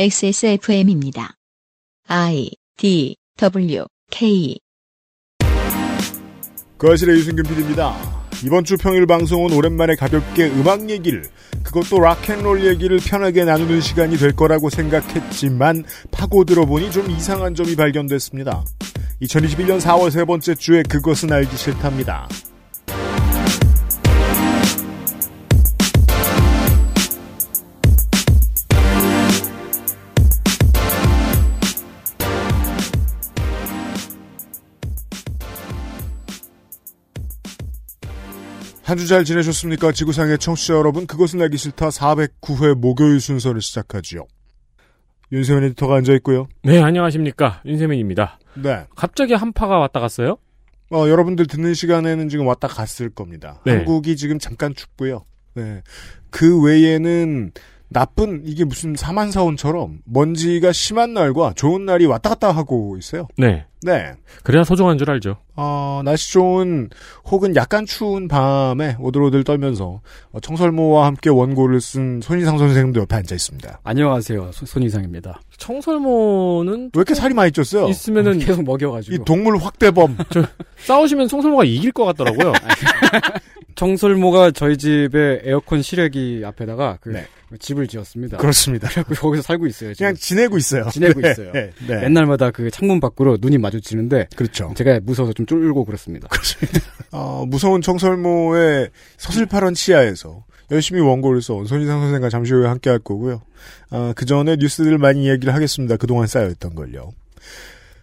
XSFM입니다. I D W K 거실의 유승균 PD입니다. 이번 주 평일 방송은 오랜만에 가볍게 음악 얘기를 그것도 락앤롤 얘기를 편하게 나누는 시간이 될 거라고 생각했지만 파고 들어보니 좀 이상한 점이 발견됐습니다. 2021년 4월 세 번째 주에 그것은 알기 싫답니다. 한 주 잘 지내셨습니까? 지구상의 청취자 여러분, 그것은 알기 싫다 409회 목요일 순서를 시작하지요. 윤세민 에디터가 앉아있고요. 네, 안녕하십니까. 윤세민입니다. 네. 갑자기 한파가 왔다 갔어요? 어, 여러분들 듣는 시간에는 지금 왔다 갔을 겁니다. 네. 한국이 지금 잠깐 춥고요. 네. 그 외에는 나쁜, 이게 무슨 사만사온처럼 먼지가 심한 날과 좋은 날이 왔다 갔다 하고 있어요. 네. 네. 그래야 소중한 줄 알죠. 어, 날씨 좋은 혹은 약간 추운 밤에 오들오들 떨면서 어, 청설모와 함께 원고를 쓴 손희상 선생님도 옆에 앉아 있습니다. 안녕하세요. 손- 손이상입니다. 청설모는 왜 이렇게 살이 많이 쪘어요? 있으면은 계속 먹여가지고. 이 동물 확대범. 싸우시면 청설모가 이길 것 같더라고요. 청설모가 저희 집에 에어컨 실외기 앞에다가 그 네. 집을 지었습니다. 그렇습니다. 그래갖고 거기서 살고 있어요. 지금. 그냥 지내고 있어요. 지내고 네, 있어요. 네, 네. 맨날마다 그 창문 밖으로 눈이 마주치는데 그렇죠. 제가 무서워서 좀 쫄고 그렇습니다. 어, 무서운 청설모의 서슬파런 치아에서 열심히 원고를 써온 손희상 선생과 잠시 후에 함께 할 거고요. 어, 그 전에 뉴스들 많이 이야기를 하겠습니다. 그동안 쌓여있던 걸요.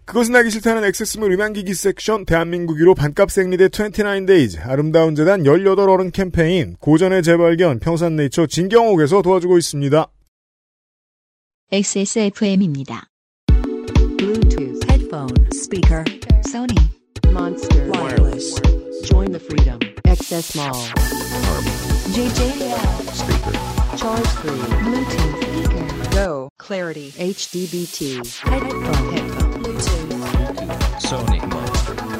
그것은 알기 싫다는 액세스몰 음향기기 섹션 대한민국 1호 반값 생리대 29days 아름다운 재단 18어른 캠페인 고전의 재발견 평산네이처 진경옥에서 도와주고 있습니다. XSFM입니다. Bluetooth, headphone, speaker, Sony, Monster, Wireless. Join the freedom. Access Mall. JJL. Speaker. Charge 3. Bluetooth. Speaker. Go. Clarity. HDBT. Headphone. Headphone.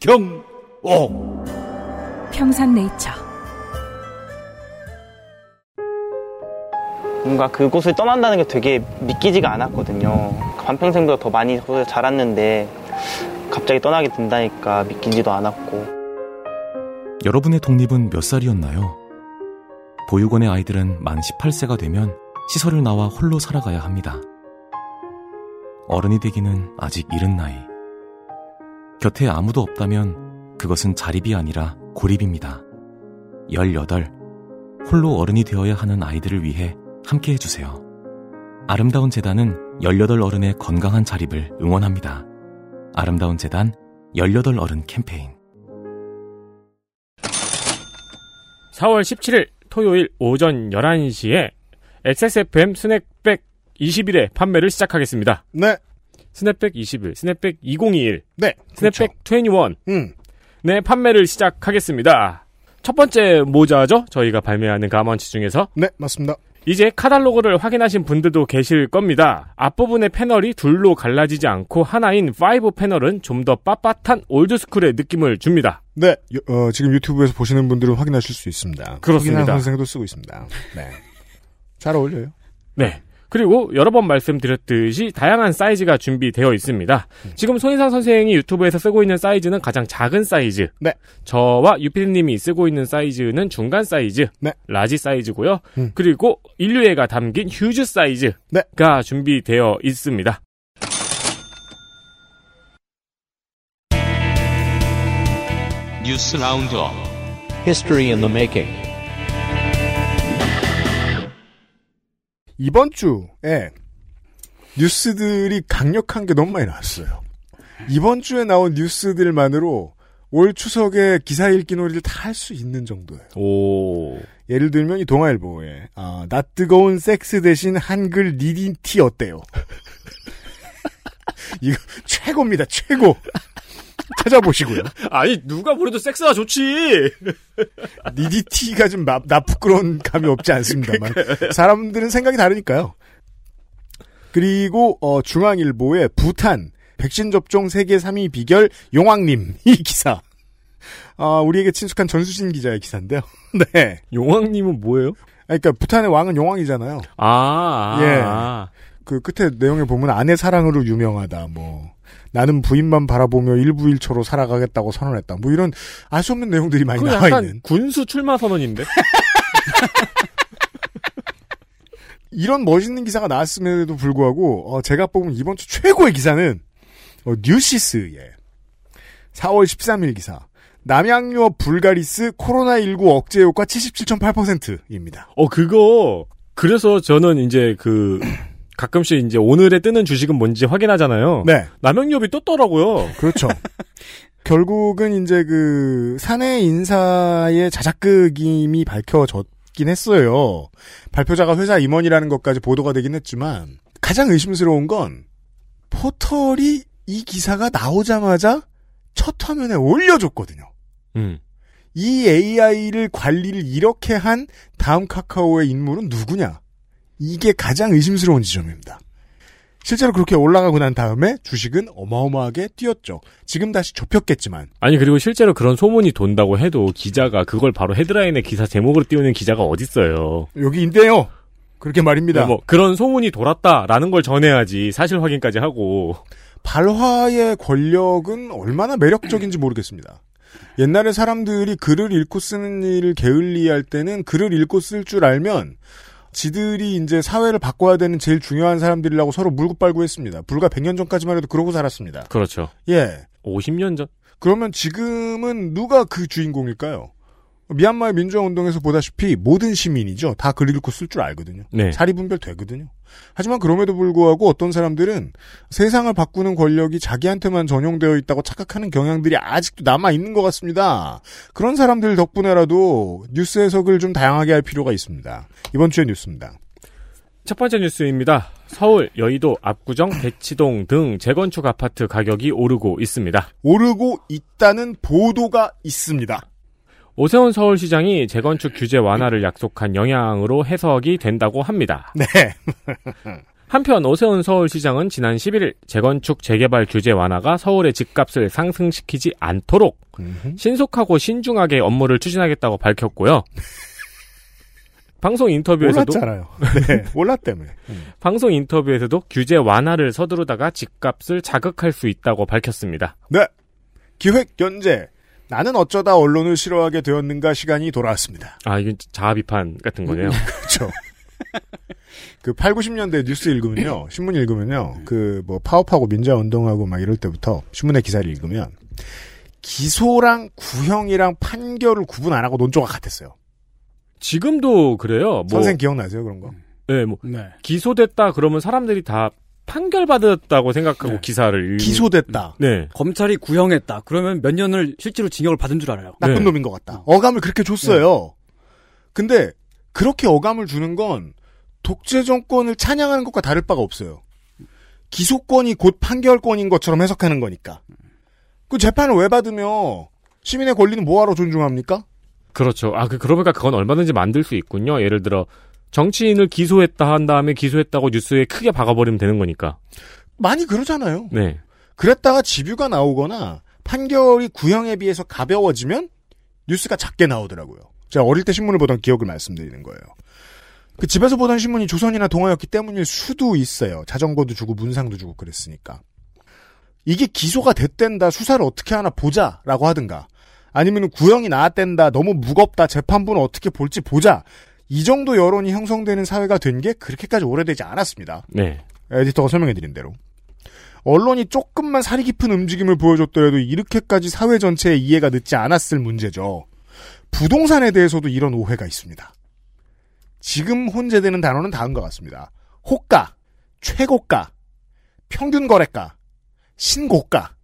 신경옥 평산네이처 뭔가 그곳을 떠난다는 게 되게 믿기지가 않았거든요. 반평생보다 더 많이 자랐는데 갑자기 떠나게 된다니까 믿기지도 않았고 여러분의 독립은 몇 살이었나요? 보육원의 아이들은 만 18세가 되면 시설을 나와 홀로 살아가야 합니다. 어른이 되기는 아직 이른 나이. 곁에 아무도 없다면 그것은 자립이 아니라 고립입니다. 18. 홀로 어른이 되어야 하는 아이들을 위해 함께 해주세요. 아름다운 재단은 18 어른의 건강한 자립을 응원합니다. 아름다운 재단 18 어른 캠페인. 4월 17일 토요일 오전 11시에 XSFM 스낵백 20일에 판매를 시작하겠습니다. 네. 스냅백 21, 스냅백 2021, 네. 스냅백 21. 음. 네, 판매를 시작하겠습니다. 첫 번째 모자죠? 저희가 발매하는 garments 중에서. 네, 맞습니다. 이제 카탈로그를 확인하신 분들도 계실 겁니다. 앞부분의 패널이 둘로 갈라지지 않고 하나인 5 패널은 좀 더 빳빳한 old school의 느낌을 줍니다. 네, 유- 어, 지금 유튜브에서 보시는 분들은 확인하실 수 있습니다. 그렇습니다. 손이상 선생도 쓰고 있습니다. 네. 잘 어울려요. 네. 그리고 여러 번 말씀드렸듯이 다양한 사이즈가 준비되어 있습니다. 지금 손이상 선생이 유튜브에서 쓰고 있는 사이즈는 가장 작은 사이즈. 네. 저와 유피디님이 쓰고 있는 사이즈는 중간 사이즈. 네. large 사이즈고요. 음. 그리고 인류애가 담긴 휴즈 사이즈가 네. 준비되어 있습니다. 뉴스 roundup. History in the making. 이번 주에 뉴스들이 강력한 게 너무 많이 나왔어요. 이번 주에 나온 뉴스들만으로 올 추석에 기사 읽기 놀이를 다 할 수 있는 정도예요. 오. 예를 들면 이 동아일보에 아, 낯 뜨거운 섹스 대신 한글 니딘티 어때요? 이거 최고입니다. 최고. 찾아보시고요. 아니 누가 보내도 섹스가 좋지. 니디티가 좀 나, 나 부끄러운 감이 없지 않습니다만 사람들은 생각이 다르니까요. 그리고 어, 중앙일보의 부탄 백신 접종 세계 3위 비결 용왕님 이 기사. 아, 우리에게 친숙한 전수진 기자의 기사인데요. 네. 용왕님은 뭐예요? 그러니까 부탄의 왕은 용왕이잖아요. 아, 예. 아. 그 끝에 내용에 보면 아내 사랑으로 유명하다. 뭐 나는 부인만 바라보며 일부일초로 살아가겠다고 선언했다. 뭐 이런 알 수 없는 내용들이 많이 그 나와 있는 군수 출마 선언인데. 이런 멋있는 기사가 나왔음에도 불구하고 어, 제가 뽑은 이번 주 최고의 기사는 어, 뉴시스의 4월 13일 기사 남양유업 불가리스 코로나19 억제 효과 77.8%입니다. 어 그거 그래서 저는 이제 그 가끔씩 이제 오늘에 뜨는 주식은 뭔지 확인하잖아요. 네. 남영유업이 떴더라고요. 그렇죠. 결국은 이제 그 사내 인사의 자작극임이 밝혀졌긴 했어요. 발표자가 회사 임원이라는 것까지 보도가 되긴 했지만 가장 의심스러운 건 포털이 이 기사가 나오자마자 첫 화면에 올려줬거든요. 음. 이 AI를 관리를 이렇게 한 다음 카카오의 인물은 누구냐? 이게 가장 의심스러운 지점입니다. 실제로 그렇게 올라가고 난 다음에 주식은 어마어마하게 뛰었죠. 지금 다시 접혔겠지만. 아니 그리고 실제로 그런 소문이 돈다고 해도 기자가 그걸 바로 헤드라인에 기사 제목으로 띄우는 기자가 어딨어요. 여기 있대요. 그렇게 말입니다. 뭐 그런 소문이 돌았다라는 걸 전해야지 사실 확인까지 하고. 발화의 권력은 얼마나 매력적인지 모르겠습니다. 옛날에 사람들이 글을 읽고 쓰는 일을 게을리할 때는 글을 읽고 쓸 줄 알면 지들이 이제 사회를 바꿔야 되는 제일 중요한 사람들이라고 서로 물고 빨고 했습니다. 불과 100년 전까지만 해도 그러고 살았습니다. 그렇죠. 예. 50년 전. 그러면 지금은 누가 그 주인공일까요? 미얀마의 민주화 운동에서 보다시피 모든 시민이죠. 다 글 읽고 쓸 줄 알거든요. 네. 자리 분별 되거든요. 하지만 그럼에도 불구하고 어떤 사람들은 세상을 바꾸는 권력이 자기한테만 전용되어 있다고 착각하는 경향들이 아직도 남아 있는 것 같습니다. 그런 사람들 덕분에라도 뉴스 해석을 좀 다양하게 할 필요가 있습니다. 이번 주의 뉴스입니다. 첫 번째 뉴스입니다. 서울, 여의도, 압구정, 대치동 등 재건축 아파트 가격이 오르고 있습니다. 오르고 있다는 보도가 있습니다. 오세훈 서울시장이 재건축 규제 완화를 약속한 영향으로 해석이 된다고 합니다. 네. 한편 오세훈 서울시장은 지난 11일 재건축 재개발 규제 완화가 서울의 집값을 상승시키지 않도록 신속하고 신중하게 업무를 추진하겠다고 밝혔고요. 방송 인터뷰에서도 몰랐잖아요. 네, 몰랐다며. 방송 인터뷰에서도 규제 완화를 서두르다가 집값을 자극할 수 있다고 밝혔습니다. 네. 기획 연재. 나는 어쩌다 언론을 싫어하게 되었는가 시간이 돌아왔습니다. 아, 이건 자아 비판 같은 거네요. 그렇죠. 그 8, 90년대 뉴스 읽으면요. 신문 읽으면요. 그 뭐 파업하고 민주화 운동하고 막 이럴 때부터 신문의 기사를 읽으면 기소랑 구형이랑 판결을 구분 안 하고 논조가 같았어요. 지금도 그래요. 뭐, 선생 기억나세요 그런 거? 네, 뭐 기소됐다 그러면 사람들이 다 판결받았다고 생각하고 기사를 읽... 기소됐다. 네. 검찰이 구형했다. 그러면 몇 년을 실제로 징역을 받은 줄 알아요. 나쁜 네. 놈인 것 같다. 어감을 그렇게 줬어요. 근데 그렇게 어감을 주는 건 독재 정권을 찬양하는 것과 다를 바가 없어요. 기소권이 곧 판결권인 것처럼 해석하는 거니까. 그 재판을 왜 받으며 시민의 권리는 뭐하러 존중합니까? 그렇죠. 아, 그, 그러니까 그건 얼마든지 만들 수 있군요. 예를 들어, 정치인을 기소했다 한 다음에 기소했다고 뉴스에 크게 박아버리면 되는 거니까. 많이 그러잖아요. 네. 그랬다가 집유가 나오거나 판결이 구형에 비해서 가벼워지면 뉴스가 작게 나오더라고요. 제가 어릴 때 신문을 보던 기억을 말씀드리는 거예요. 그 집에서 보던 신문이 조선이나 동아였기 때문일 수도 있어요. 자전거도 주고 문상도 주고 그랬으니까. 이게 기소가 됐댄다 수사를 어떻게 하나 보자라고 하든가 아니면 구형이 나왔댄다 너무 무겁다 재판부는 어떻게 볼지 보자 이 정도 여론이 형성되는 사회가 된 게 그렇게까지 오래되지 않았습니다. 네. 에디터가 설명해드린 대로. 언론이 조금만 살이 깊은 움직임을 보여줬더라도 이렇게까지 사회 전체의 이해가 늦지 않았을 문제죠. 부동산에 대해서도 이런 오해가 있습니다. 지금 혼재되는 단어는 다음과 같습니다. 호가, 최고가, 평균 거래가, 신고가.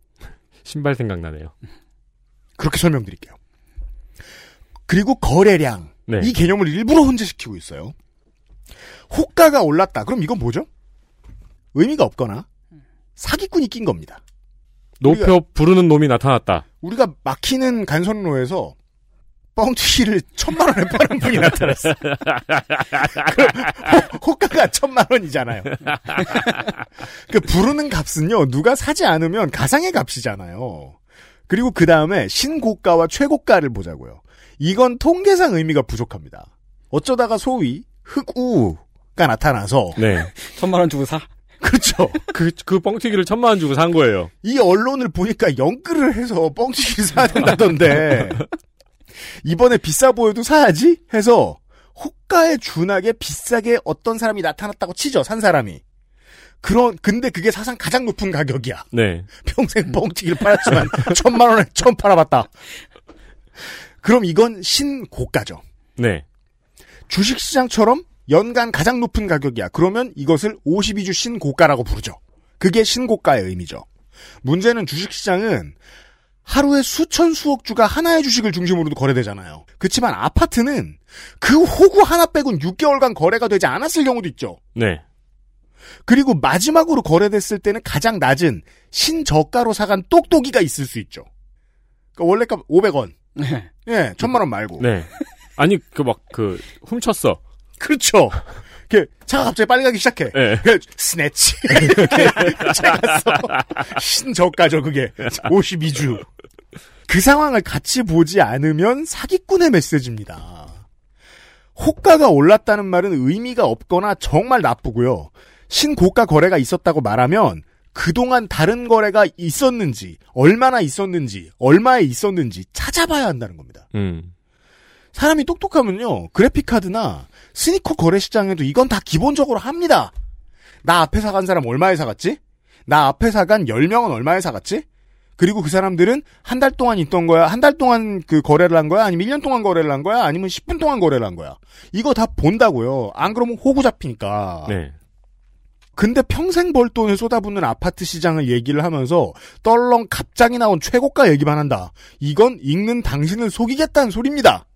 신발 생각나네요. 그렇게 설명드릴게요. 그리고 거래량. 네. 이 개념을 일부러 혼재시키고 있어요. 호가가 올랐다. 그럼 이건 뭐죠? 의미가 없거나 사기꾼이 낀 겁니다. 노표 부르는 놈이 나타났다. 우리가 막히는 간선로에서 뻥튀기를 천만 원에 파는 분이 나타났어. 그럼 호, 호가가 천만 원이잖아요. 그 부르는 값은요, 누가 사지 않으면 가상의 값이잖아요. 그리고 그 다음에 신고가와 최고가를 보자고요. 이건 통계상 의미가 부족합니다. 어쩌다가 소위 흑우가 나타나서 네. 천만 원 주고 사. 그렇죠. 그, 그 뻥튀기를 천만 원 주고 산 거예요. 이 언론을 보니까 영끌을 해서 뻥튀기를 사야 된다던데 이번에 비싸 보여도 사야지 해서 호가에 준하게 비싸게 어떤 사람이 나타났다고 치죠 산 사람이 그런 근데 그게 사상 가장 높은 가격이야 네. 평생 뻥튀기를 팔았지만 천만 원에 처음 팔아봤다 그럼 이건 신고가죠 네. 주식시장처럼 연간 가장 높은 가격이야. 그러면 이것을 52주 신고가라고 부르죠. 그게 신고가의 의미죠. 문제는 주식시장은 하루에 수천 수억 주가 하나의 주식을 중심으로도 거래되잖아요. 그렇지만 아파트는 그 호구 하나 빼곤 6개월간 거래가 되지 않았을 경우도 있죠. 네. 그리고 마지막으로 거래됐을 때는 가장 낮은 신저가로 사간 똑똑이가 있을 수 있죠. 그러니까 원래값 500원. 네. 예, 천만 원 말고. 네. 아니, 그 막, 그, 훔쳤어. 그렇죠. 그 차가 갑자기 빨리 가기 시작해. 네. 그 스네치. 이렇게 차가서 신저가죠 그게 52주. 그 상황을 같이 보지 않으면 사기꾼의 메시지입니다. 호가가 올랐다는 말은 의미가 없거나 정말 나쁘고요. 신고가 거래가 있었다고 말하면 그동안 다른 거래가 있었는지, 얼마나 있었는지, 얼마에 있었는지 찾아봐야 한다는 겁니다. 음. 사람이 똑똑하면요, 그래픽카드나 스니커 거래 시장에도 이건 다 기본적으로 합니다. 나 앞에 사간 사람 얼마에 사갔지? 나 앞에 사간 10명은 얼마에 사갔지? 그리고 그 사람들은 한 달 동안 있던 거야? 한 달 동안 그 거래를 한 거야? 아니면 1년 동안 거래를 한 거야? 아니면 10분 동안 거래를 한 거야? 이거 다 본다고요. 안 그러면 호구 잡히니까. 네. 근데 평생 벌 돈을 쏟아붓는 아파트 시장을 얘기를 하면서 떨렁 갑자기 나온 최고가 얘기만 한다. 이건 읽는 당신을 속이겠다는 소리입니다.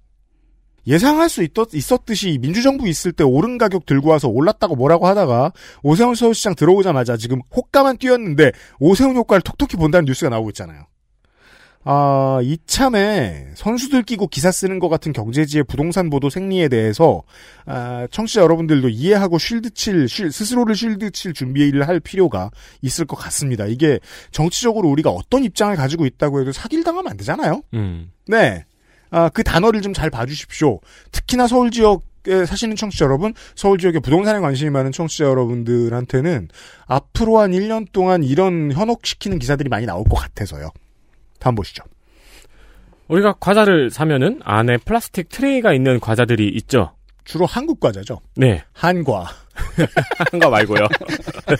예상할 수 있었, 있었듯이 민주정부 있을 때 오른 가격 들고 와서 올랐다고 뭐라고 하다가 오세훈 서울시장 들어오자마자 지금 호가만 뛰었는데 오세훈 효과를 톡톡히 본다는 뉴스가 나오고 있잖아요. 아, 이참에 선수들 끼고 기사 쓰는 것 같은 경제지의 부동산 보도 생리에 대해서 아, 청취자 여러분들도 이해하고 쉴드 칠, 쉴, 스스로를 쉴드 칠 준비를 할 필요가 있을 것 같습니다. 이게 정치적으로 우리가 어떤 입장을 가지고 있다고 해도 사기를 당하면 안 되잖아요. 음. 네. 아, 그 단어를 좀 잘 봐주십시오. 특히나 서울 지역에 사시는 청취자 여러분, 서울 지역에 부동산에 관심이 많은 청취자 여러분들한테는 앞으로 한 1년 동안 이런 현혹시키는 기사들이 많이 나올 것 같아서요. 다음 보시죠. 우리가 과자를 사면은 안에 플라스틱 트레이가 있는 과자들이 있죠. 주로 한국 과자죠. 네. 한과. 한과 말고요.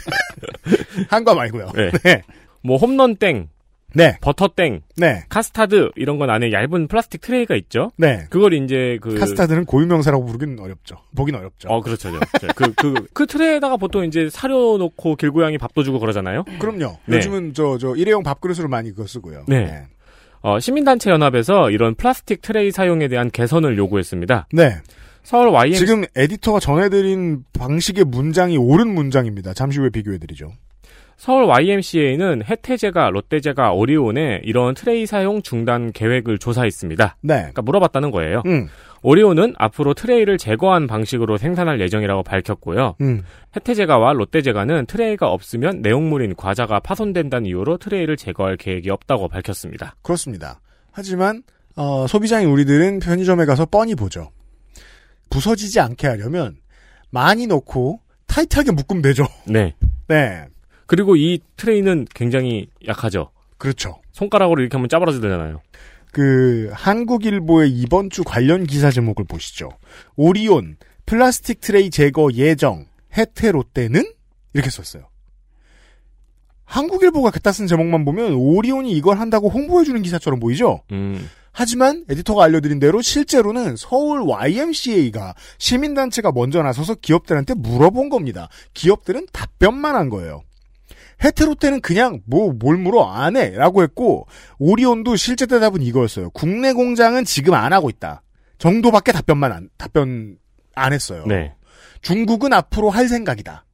한과 말고요. 네. 네. 뭐 홈런 땡, 네. 버터 땡, 네. 카스타드 이런 건 안에 얇은 플라스틱 트레이가 있죠. 네. 그걸 이제 그 카스타드는 고유명사라고 부르긴 어렵죠. 보긴 어렵죠. 어 그렇죠. 그그그 트레이에다가 보통 이제 사료 놓고 길고양이 밥도 주고 그러잖아요. 그럼요. 네. 요즘은 저, 저, 일회용 밥그릇으로 많이 그거 쓰고요. 네. 어, 시민단체 연합에서 이런 플라스틱 트레이 사용에 대한 개선을 요구했습니다. 네. 서울 YMCA 지금 에디터가 전해드린 방식의 문장이 옳은 문장입니다. 잠시 후에 비교해드리죠. 서울 YMCA는 해태제과, 롯데제과, 오리온에 이런 트레이 사용 중단 계획을 조사했습니다. 네. 그러니까 물어봤다는 거예요. 음. 오리온은 앞으로 트레이를 제거한 방식으로 생산할 예정이라고 밝혔고요. 음. 해태제가와 롯데제가는 트레이가 없으면 내용물인 과자가 파손된다는 이유로 트레이를 제거할 계획이 없다고 밝혔습니다. 그렇습니다. 하지만 어, 소비자인 우리들은 편의점에 가서 뻔히 보죠. 부서지지 않게 하려면 많이 넣고 타이트하게 묶으면 되죠. 네. 네. 그리고 이 트레이는 굉장히 약하죠. 그렇죠. 손가락으로 이렇게 하면 짜부러지잖아요. 그 한국일보의 이번 주 관련 기사 제목을 보시죠. 오리온 플라스틱 트레이 제거 예정 해태 롯데는 이렇게 썼어요. 한국일보가 그따 쓴 제목만 보면 오리온이 이걸 한다고 홍보해주는 기사처럼 보이죠? 음. 하지만 에디터가 알려드린 대로 실제로는 서울 YMCA가 시민단체가 먼저 나서서 기업들한테 물어본 겁니다. 기업들은 답변만 한 거예요. 해테로 때는 그냥 뭐 뭘 물어 안 해 라고 했고 오리온도 실제 대답은 이거였어요. 국내 공장은 지금 안 하고 있다. 정도밖에 답변만 안, 답변 안 했어요. 네. 중국은 앞으로 할 생각이다.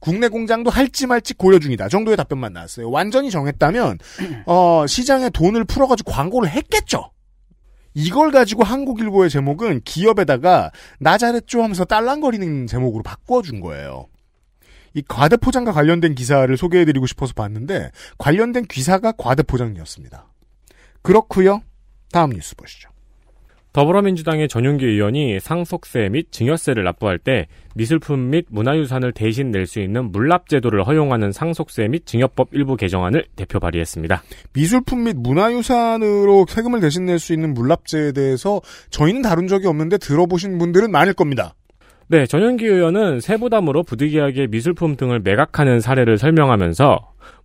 국내 공장도 할지 말지 고려 중이다. 정도의 답변만 나왔어요. 완전히 정했다면 어, 시장에 돈을 풀어가지고 광고를 했겠죠. 이걸 가지고 한국일보의 제목은 기업에다가 나 잘했죠 하면서 딸랑거리는 제목으로 바꿔준 거예요. 이 과대포장과 관련된 기사를 소개해드리고 싶어서 봤는데 관련된 기사가 과대포장이었습니다. 그렇고요. 다음 뉴스 보시죠. 더불어민주당의 전용기 의원이 상속세 및 증여세를 납부할 때 미술품 및 문화유산을 대신 낼 수 있는 물납제도를 허용하는 상속세 및 증여법 일부 개정안을 대표 발의했습니다. 미술품 및 문화유산으로 세금을 대신 낼 수 있는 물납제에 대해서 저희는 다룬 적이 없는데 들어보신 분들은 많을 겁니다. 네, 전용기 의원은 세부담으로 부득이하게 미술품 등을 매각하는 사례를 설명하면서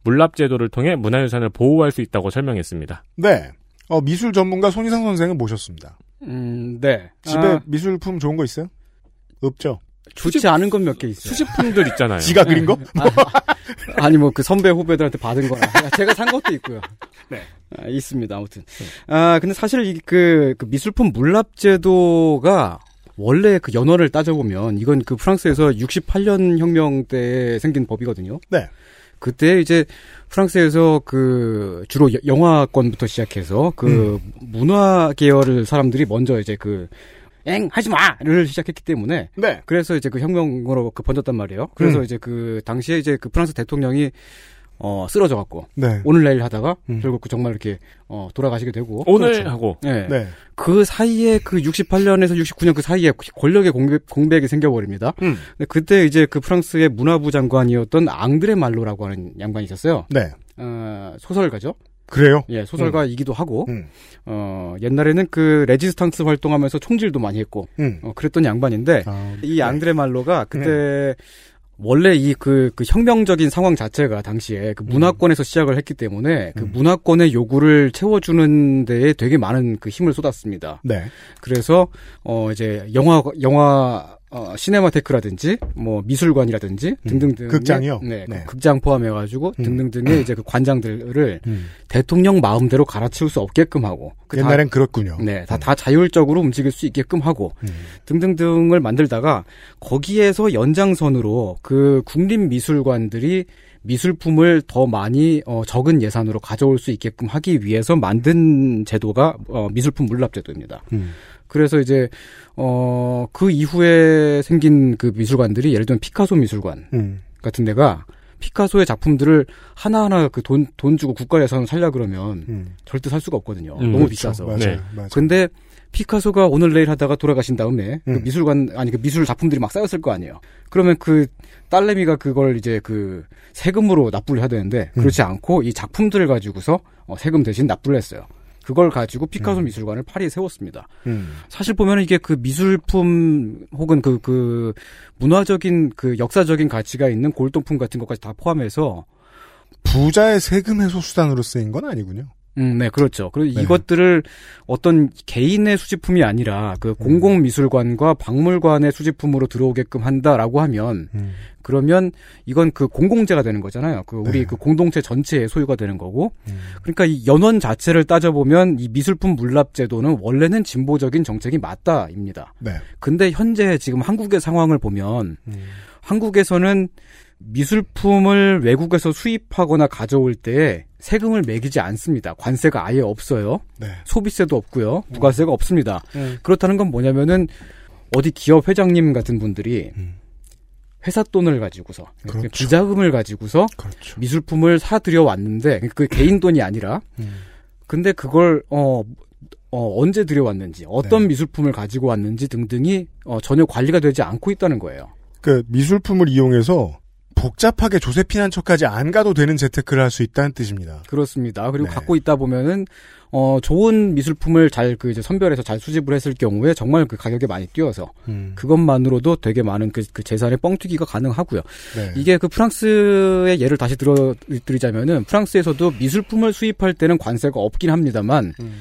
물납제도를 통해 문화유산을 보호할 수 있다고 설명했습니다. 네. 어, 미술 전문가 손희상 선생을 모셨습니다. 음, 네. 집에 아, 미술품 좋은 거 있어요? 없죠. 좋지 않은 건 몇 개 있어요. 수집품들 있잖아요. 지가 그린 거? 아 니 뭐 그 선배 후배들한테 받은 거나 제가 산 것도 있고요. 네. 아, 있습니다. 아무튼. 아 근데 사실 이 그 그 미술품 물납제도가 원래 그 연원을 따져보면 이건 그 프랑스에서 68년 혁명 때 생긴 법이거든요. 네. 그때 이제 프랑스에서 그 주로 여- 영화권부터 시작해서 그 문화 계열을 사람들이 먼저 이제 그 엥 하지 마를 시작했기 때문에 네. 그래서 이제 그 혁명으로 그 번졌단 말이에요. 그래서 음. 이제 그 당시에 이제 그 프랑스 대통령이 어 쓰러져 갖고 네. 오늘 내일 하다가 음. 결국 그 정말 이렇게 어 돌아가시게 되고 오늘 그렇죠. 하고 네. 네. 그 사이에 그 68년에서 69년 그 사이에 권력의 공백, 공백이 생겨버립니다. 음. 근데 그때 이제 그 프랑스의 문화부 장관이었던 앙드레 말로라고 하는 양반이 있었어요. 네. 어, 소설가죠. 그래요? 예, 소설가이기도 하고, 음. 어, 옛날에는 그 레지스탕스 활동하면서 총질도 많이 했고, 음. 어, 그랬던 양반인데, 아, 이 앙드레 말로가 그때 원래 이그 그 혁명적인 상황 자체가 당시에 그 문화권에서 시작을 했기 때문에 그 문화권의 요구를 채워주는 데에 되게 많은 그 힘을 쏟았습니다. 네. 그래서 어 이제 영화 영화 어 시네마테크라든지 뭐 미술관이라든지 등등등 극장이요? 네, 네. 그 극장 포함해가지고 등등등의 이제 그 관장들을 음. 대통령 마음대로 갈아치울 수 없게끔 하고 그 다- 옛날엔 그렇군요. 네, 다, 다 자율적으로 움직일 수 있게끔 하고, 음. 등등등을 만들다가, 거기에서 연장선으로 그 국립미술관들이 미술품을 더 많이, 어, 적은 예산으로 가져올 수 있게끔 하기 위해서 만든 제도가, 어, 미술품 물납제도입니다. 음. 그래서 이제, 어, 그 이후에 생긴 그 미술관들이 예를 들면 피카소 미술관 음. 같은 데가 피카소의 작품들을 하나하나 그 돈, 돈 주고 국가 예산을 살려 그러면 음. 절대 살 수가 없거든요. 음, 너무 그렇죠. 비싸서. 맞아요. 네. 맞아요. 근데 피카소가 오늘 내일 하다가 돌아가신 다음에 그 음. 미술관 아니 그 미술 작품들이 막 쌓였을 거 아니에요. 그러면 그 딸내미가 그걸 이제 그 세금으로 납부를 해야 되는데 음. 그렇지 않고 이 작품들을 가지고서 어, 세금 대신 납부를 했어요. 그걸 가지고 피카소 미술관을 파리에 세웠습니다. 음. 사실 보면 이게 그 미술품 혹은 그, 그, 문화적인 그 역사적인 가치가 있는 골동품 같은 것까지 다 포함해서 부자의 세금 해소 수단으로 쓰인 건 아니군요. 음, 네, 그렇죠. 그리고 네. 이것들을 어떤 개인의 수집품이 아니라 그 공공미술관과 박물관의 수집품으로 들어오게끔 한다라고 하면 음. 그러면 이건 그 공공재가 되는 거잖아요. 그 우리 네. 그 공동체 전체의 소유가 되는 거고. 음. 그러니까 이 연원 자체를 따져보면 이 미술품 물납 제도는 원래는 진보적인 정책이 맞다입니다. 네. 근데 현재 지금 한국의 상황을 보면 음. 한국에서는 미술품을 외국에서 수입하거나 가져올 때 세금을 매기지 않습니다. 관세가 아예 없어요. 네. 소비세도 없고요. 부가세가 없습니다. 음. 그렇다는 건 뭐냐면은 어디 기업 회장님 같은 분들이 음. 회사 돈을 가지고서 그렇죠. 비자금을 가지고서 그렇죠. 미술품을 사 들여 왔는데 그 개인 돈이 아니라 음. 근데 그걸 어, 어 언제 들여왔는지 어떤 네. 미술품을 가지고 왔는지 등등이 어, 전혀 관리가 되지 않고 있다는 거예요. 그 미술품을 이용해서 복잡하게 조세피난 척까지 안 가도 되는 재테크를 할 수 있다는 뜻입니다. 그렇습니다. 그리고 네. 갖고 있다 보면은 어 좋은 미술품을 잘 그 이제 선별해서 잘 수집을 했을 경우에 정말 그 가격이 많이 뛰어서 음. 그것만으로도 되게 많은 그, 그 재산의 뻥튀기가 가능하고요. 네. 이게 그 프랑스의 예를 다시 들어 드리자면은 프랑스에서도 미술품을 수입할 때는 관세가 없긴 합니다만 음.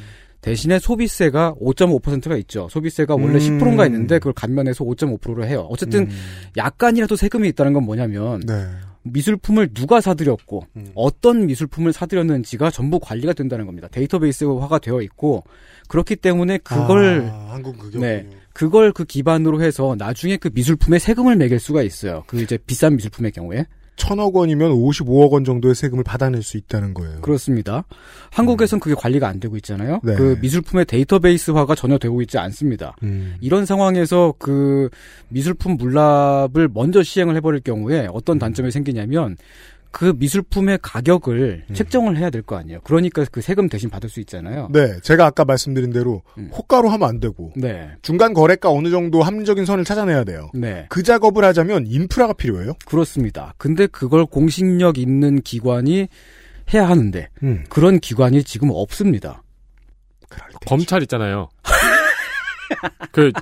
대신에 소비세가 5.5%가 있죠. 소비세가 원래 음. 10%가 있는데 그걸 감면해서 5.5%로 해요. 어쨌든 음. 약간이라도 세금이 있다는 건 뭐냐면 네. 미술품을 누가 사들였고 어떤 미술품을 사들였는지가 전부 관리가 된다는 겁니다. 데이터베이스화가 되어 있고 그렇기 때문에 그걸 아, 네. 그걸 그 기반으로 해서 나중에 그 미술품에 세금을 매길 수가 있어요. 그 이제 비싼 미술품의 경우에. 천억 원이면 55억 원 정도의 세금을 받아낼 수 있다는 거예요. 그렇습니다. 한국에선 그게 관리가 안 되고 있잖아요. 네. 그 미술품의 데이터베이스화가 전혀 되고 있지 않습니다. 음. 이런 상황에서 그 미술품 물납을 먼저 시행을 해버릴 경우에 어떤 단점이 생기냐면 그 미술품의 가격을 책정을 해야 될 거 아니에요. 그러니까 그 세금 대신 받을 수 있잖아요. 네, 제가 아까 말씀드린 대로 호가로 하면 안 되고 네. 중간 거래가 어느 정도 합리적인 선을 찾아내야 돼요. 네. 그 작업을 하자면 인프라가 필요해요. 그렇습니다. 근데 그걸 공식력 있는 기관이 해야 하는데 음. 그런 기관이 지금 없습니다. 검찰 있잖아요. 그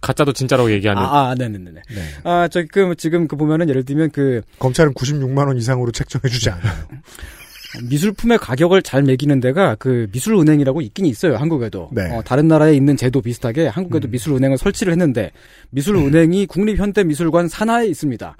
가짜도 진짜라고 얘기하는. 아, 아 네네네. 아, 저, 그, 지금 그 보면은 예를 들면 그. 검찰은 96만 원 이상으로 책정해주지 않아요. 미술품의 가격을 잘 매기는 데가 그 미술은행이라고 있긴 있어요, 한국에도. 네. 어, 다른 나라에 있는 제도 비슷하게 한국에도 미술은행을 설치를 했는데, 미술은행이 국립현대미술관 산하에 있습니다.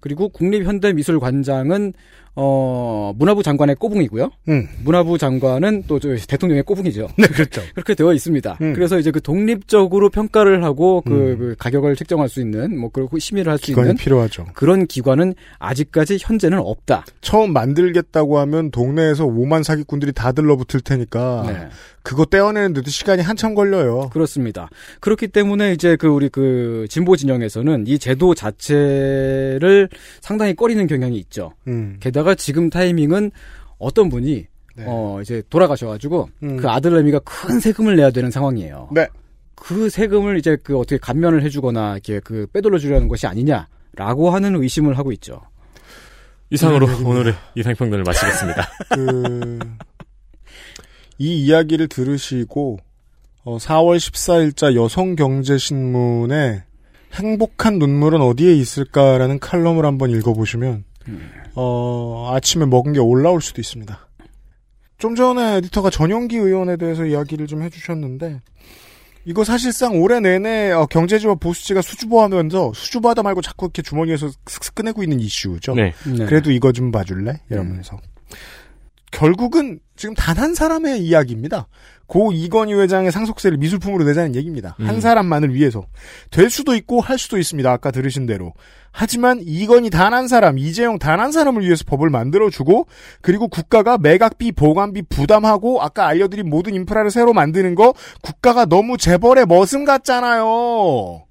그리고 국립현대미술관장은 어 문화부 장관의 꼬붕이고요. 음. 문화부 장관은 또저 대통령의 꼬붕이죠. 네, 그렇죠. 그렇게 되어 있습니다. 음. 그래서 이제 그 독립적으로 평가를 하고 그, 그 가격을 책정할 수 있는 뭐 그리고 심의를 할 수 있는 필요하죠. 그런 기관은 아직까지 현재는 없다. 처음 만들겠다고 하면 동네에서 5만 사기꾼들이 다 들러붙을 테니까 네. 그거 떼어내는데도 시간이 한참 걸려요. 그렇습니다. 그렇기 때문에 이제 그 우리 그 진보 진영에서는 이 제도 자체를 상당히 꺼리는 경향이 있죠. 음. 게다가 지금 타이밍은 어떤 분이 네. 어 이제 돌아가셔가지고 음. 그 아들내미가 큰 세금을 내야 되는 상황이에요. 네. 그 세금을 이제 그 어떻게 감면을 해주거나 이렇게 그 빼돌려 주려는 것이 아니냐라고 하는 의심을 하고 있죠. 이상으로 음, 오늘의 이상평론을 마치겠습니다. 그, 이 이야기를 들으시고, 어, 4월 14일자 여성경제신문에 행복한 눈물은 어디에 있을까라는 칼럼을 한번 읽어보시면, 어, 아침에 먹은 게 올라올 수도 있습니다. 좀 전에 에디터가 전용기 의원에 대해서 이야기를 좀 해주셨는데, 이거 사실상 올해 내내 어, 경제지와 보수지가 수주보하면서 수주보하다 말고 자꾸 이렇게 주머니에서 슥슥 꺼내고 있는 이슈죠. 네. 네. 그래도 이거 좀 봐줄래? 이러면서. 결국은 지금 단 한 사람의 이야기입니다. 고 이건희 회장의 상속세를 미술품으로 내자는 얘기입니다. 한 음. 사람만을 위해서. 될 수도 있고 할 수도 있습니다. 아까 들으신 대로. 하지만 이건희 단 한 사람, 이재용 단 한 사람을 위해서 법을 만들어주고 그리고 국가가 매각비, 보관비 부담하고 아까 알려드린 모든 인프라를 새로 만드는 거 국가가 너무 재벌의 머슴 같잖아요.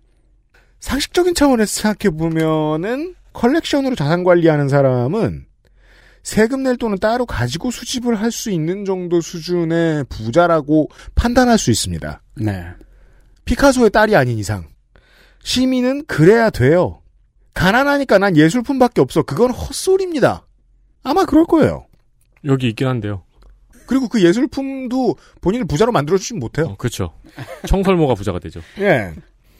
상식적인 차원에서 생각해보면은 컬렉션으로 자산 관리하는 사람은 세금 낼 돈은 따로 가지고 수집을 할 수 있는 정도 수준의 부자라고 판단할 수 있습니다. 네. 피카소의 딸이 아닌 이상. 시민은 그래야 돼요. 가난하니까 난 예술품밖에 없어. 그건 헛소리입니다. 아마 그럴 거예요. 여기 있긴 한데요. 그리고 그 예술품도 본인을 부자로 만들어주진 못해요. 어, 그렇죠. 청설모가 부자가 되죠. 예.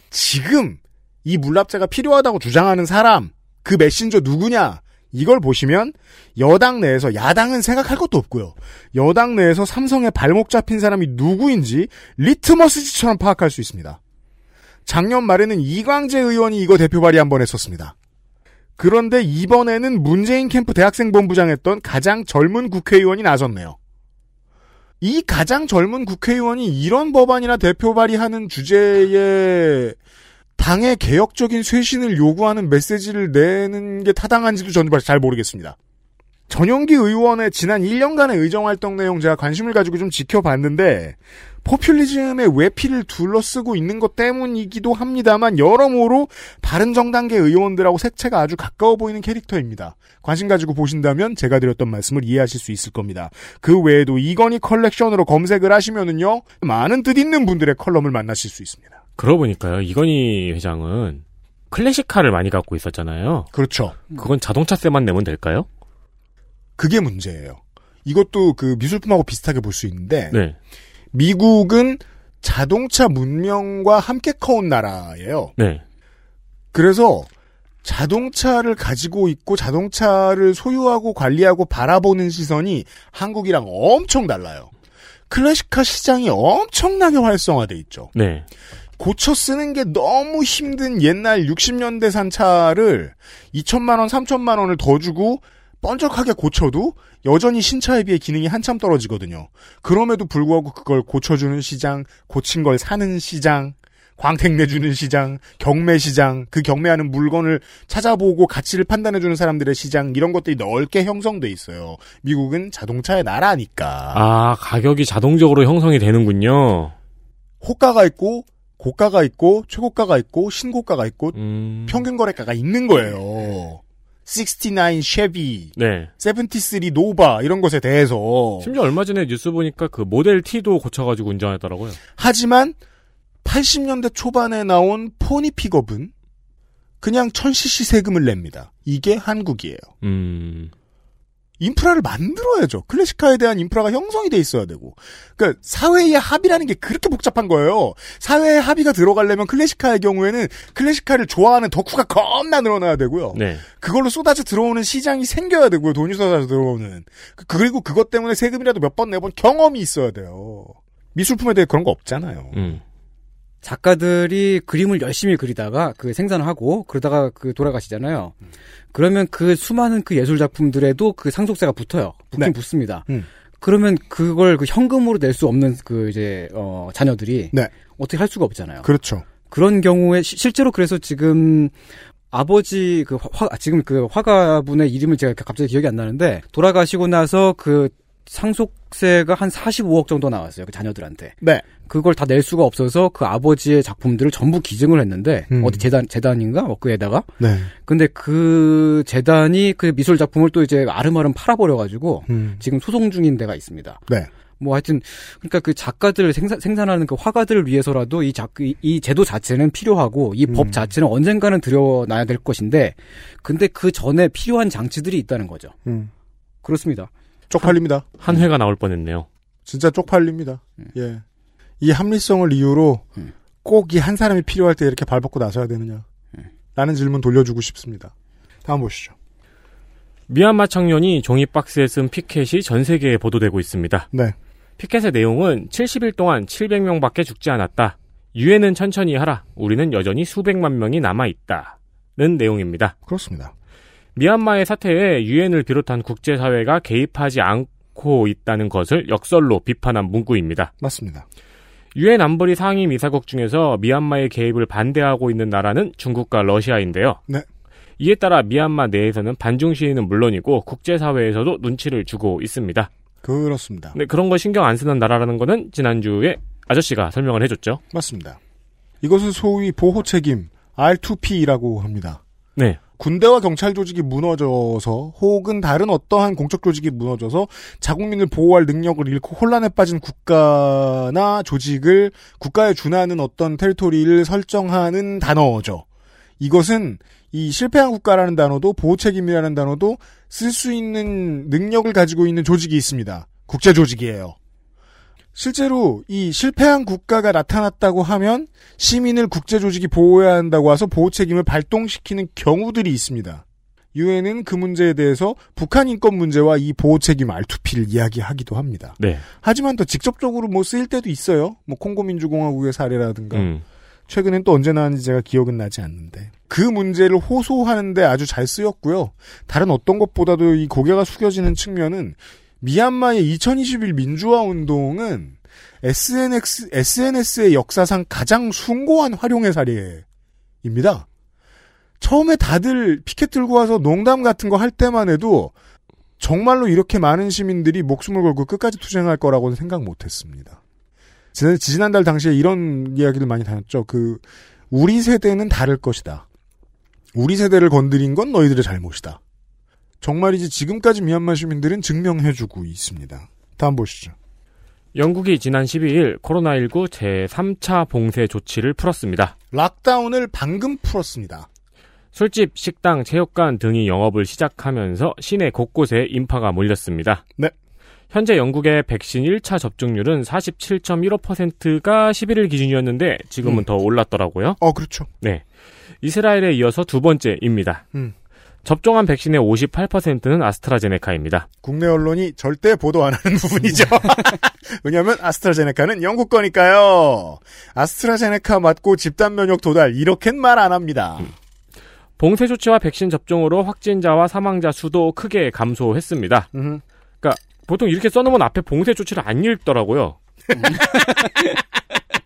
지금 이 물납제가 필요하다고 주장하는 사람, 그 메신저 누구냐? 이걸 보시면 여당 내에서 야당은 생각할 것도 없고요. 여당 내에서 삼성의 발목 잡힌 사람이 누구인지 리트머스지처럼 파악할 수 있습니다. 작년 말에는 이광재 의원이 이거 대표 발의 한 번 했었습니다. 그런데 이번에는 문재인 캠프 대학생 본부장했던 가장 젊은 국회의원이 나섰네요. 이 가장 젊은 국회의원이 이런 법안이나 대표 발의하는 주제에 당의 개혁적인 쇄신을 요구하는 메시지를 내는 게 타당한지도 저는 잘 모르겠습니다. 전용기 의원의 지난 1년간의 의정활동 내용 제가 관심을 가지고 좀 지켜봤는데 포퓰리즘의 외피를 둘러쓰고 있는 것 때문이기도 합니다만 여러모로 바른정당계 의원들하고 색채가 아주 가까워 보이는 캐릭터입니다. 관심 가지고 보신다면 제가 드렸던 말씀을 이해하실 수 있을 겁니다. 그 외에도 이건희 컬렉션으로 검색을 하시면은요 많은 뜻 있는 분들의 컬럼을 만나실 수 있습니다. 그러고 보니까요, 이건희 회장은 클래식카를 많이 갖고 있었잖아요. 그렇죠. 그건 자동차세만 내면 될까요? 그게 문제예요. 이것도 그 미술품하고 비슷하게 볼 수 있는데 네. 미국은 자동차 문명과 함께 커온 나라예요. 네. 그래서 자동차를 가지고 있고 자동차를 소유하고 관리하고 바라보는 시선이 한국이랑 엄청 달라요. 클래식카 시장이 엄청나게 활성화돼 있죠. 네. 고쳐 쓰는 게 너무 힘든 옛날 60년대 산 차를 2천만 원, 3천만 원을 더 주고 번쩍하게 고쳐도 여전히 신차에 비해 기능이 한참 떨어지거든요. 그럼에도 불구하고 그걸 고쳐주는 시장, 고친 걸 사는 시장, 광택 내주는 시장, 경매 시장, 그 경매하는 물건을 찾아보고 가치를 판단해주는 사람들의 시장 이런 것들이 넓게 형성돼 있어요. 미국은 자동차의 나라니까. 아, 가격이 자동적으로 형성이 되는군요. 호가가 있고 고가가 있고 최고가가 있고 신고가가 있고 음. 평균 거래가가 있는 거예요. 69 쉐비, 네. 73 노바 이런 것에 대해서 심지어 얼마 전에 뉴스 보니까 그 모델 T도 고쳐가지고 운전하더라고요. 하지만 80년대 초반에 나온 포니 픽업은 그냥 1000cc 세금을 냅니다. 이게 한국이에요. 음. 인프라를 만들어야죠. 클래식카에 대한 인프라가 형성이 돼 있어야 되고. 그러니까 사회의 합의라는 게 그렇게 복잡한 거예요. 사회의 합의가 들어가려면 클래식카의 경우에는 클래식카를 좋아하는 덕후가 겁나 늘어나야 되고요. 네. 그걸로 쏟아져 들어오는 시장이 생겨야 되고요. 돈이 쏟아져 들어오는. 그- 그리고 그것 때문에 세금이라도 몇 번 내본 경험이 있어야 돼요. 미술품에 대해 그런 거 없잖아요. 음. 작가들이 그림을 열심히 그리다가 그 생산을 하고 그러다가 그 돌아가시잖아요. 그러면 그 수많은 그 예술 작품들에도 그 상속세가 붙어요. 붙긴 네. 붙습니다. 음. 그러면 그걸 그 현금으로 낼 수 없는 그 이제 어 자녀들이 네. 어떻게 할 수가 없잖아요. 그렇죠. 그런 경우에 시- 실제로 그래서 지금 아버지 그 화, 아, 지금 그 화가분의 이름을 제가 갑자기 기억이 안 나는데 돌아가시고 나서 그 상속세가 한 45억 정도 나왔어요. 그 자녀들한테. 네. 그걸 다 낼 수가 없어서 그 아버지의 작품들을 전부 기증을 했는데 음. 어디 재단 재단인가 워크에다가 네. 근데 그 재단이 그 미술 작품을 또 이제 아름아름 팔아버려 가지고 음. 지금 소송 중인 데가 있습니다. 네. 뭐 하여튼 그러니까 그 작가들 생산 생산하는 그 화가들을 위해서라도 이 작, 이, 이 제도 자체는 필요하고 이법 음. 자체는 언젠가는 들여놔야 될 것인데 근데 그 전에 필요한 장치들이 있다는 거죠. 음. 그렇습니다. 쪽팔립니다. 한 회가 나올 뻔했네요. 진짜 쪽팔립니다. 음. 예. 이 합리성을 이유로 꼭이 한 사람이 필요할 때 이렇게 발벗고 나서야 되느냐? 음. 라는 질문 돌려주고 싶습니다. 다음 보시죠. 미얀마 청년이 종이 박스에 쓴 피켓이 전 세계에 보도되고 있습니다. 네. 피켓의 내용은 70일 동안 700명밖에 죽지 않았다. 유엔은 천천히 하라. 우리는 여전히 수백만 명이 남아 있다는 내용입니다. 그렇습니다. 미얀마의 사태에 유엔을 비롯한 국제사회가 개입하지 않고 있다는 것을 역설로 비판한 문구입니다. 맞습니다. 유엔 안보리 상임 이사국 중에서 미얀마의 개입을 반대하고 있는 나라는 중국과 러시아인데요. 네. 이에 따라 미얀마 내에서는 반중 시위는 물론이고 국제사회에서도 눈치를 주고 있습니다. 그렇습니다. 네, 그런 거 신경 안 쓰는 나라라는 거는 지난주에 아저씨가 설명을 해줬죠. 맞습니다. 이것을 소위 보호 책임 R2P라고 합니다. 네. 군대와 경찰 조직이 무너져서 혹은 다른 어떠한 공적 조직이 무너져서 자국민을 보호할 능력을 잃고 혼란에 빠진 국가나 조직을 국가에 준하는 어떤 테리토리를 설정하는 단어죠. 이것은 이 실패한 국가라는 단어도 보호 책임이라는 단어도 쓸 수 있는 능력을 가지고 있는 조직이 있습니다. 국제 조직이에요. 실제로 이 실패한 국가가 나타났다고 하면 시민을 국제 조직이 보호해야 한다고 해서 보호 책임을 발동시키는 경우들이 있습니다. 유엔은 그 문제에 대해서 북한 인권 문제와 이 보호 책임 R2P를 이야기하기도 합니다. 네. 하지만 더 직접적으로 뭐 쓰일 때도 있어요. 뭐 콩고 민주공화국의 사례라든가 음. 최근엔 또 언제 나왔는지 제가 기억은 나지 않는데 그 문제를 호소하는데 아주 잘 쓰였고요. 다른 어떤 것보다도 이 고개가 숙여지는 측면은 미얀마의 2021 민주화 운동은 SNS, SNS의 역사상 가장 숭고한 활용의 사례입니다. 처음에 다들 피켓 들고 와서 농담 같은 거 할 때만 해도 정말로 이렇게 많은 시민들이 목숨을 걸고 끝까지 투쟁할 거라고는 생각 못 했습니다. 지난, 지난달 당시에 이런 이야기를 많이 다녔죠. 그, 우리 세대는 다를 것이다. 우리 세대를 건드린 건 너희들의 잘못이다. 정말이지 지금까지 미얀마 시민들은 증명해주고 있습니다. 다음 보시죠. 영국이 지난 12일 코로나19 제3차 봉쇄 조치를 풀었습니다. 락다운을 방금 풀었습니다. 술집, 식당, 체육관 등이 영업을 시작하면서 시내 곳곳에 인파가 몰렸습니다. 네. 현재 영국의 백신 1차 접종률은 47.15%가 11일 기준이었는데 지금은 음. 더 올랐더라고요. 어, 그렇죠. 네. 이스라엘에 이어서 두 번째입니다. 음. 접종한 백신의 58%는 아스트라제네카입니다. 국내 언론이 절대 보도 안 하는 부분이죠. 왜냐하면 아스트라제네카는 영국 거니까요. 아스트라제네카 맞고 집단 면역 도달 이렇게는 말 안 합니다. 봉쇄 조치와 백신 접종으로 확진자와 사망자 수도 크게 감소했습니다. 음. 그러니까 보통 이렇게 써놓으면 앞에 봉쇄 조치를 안 읽더라고요.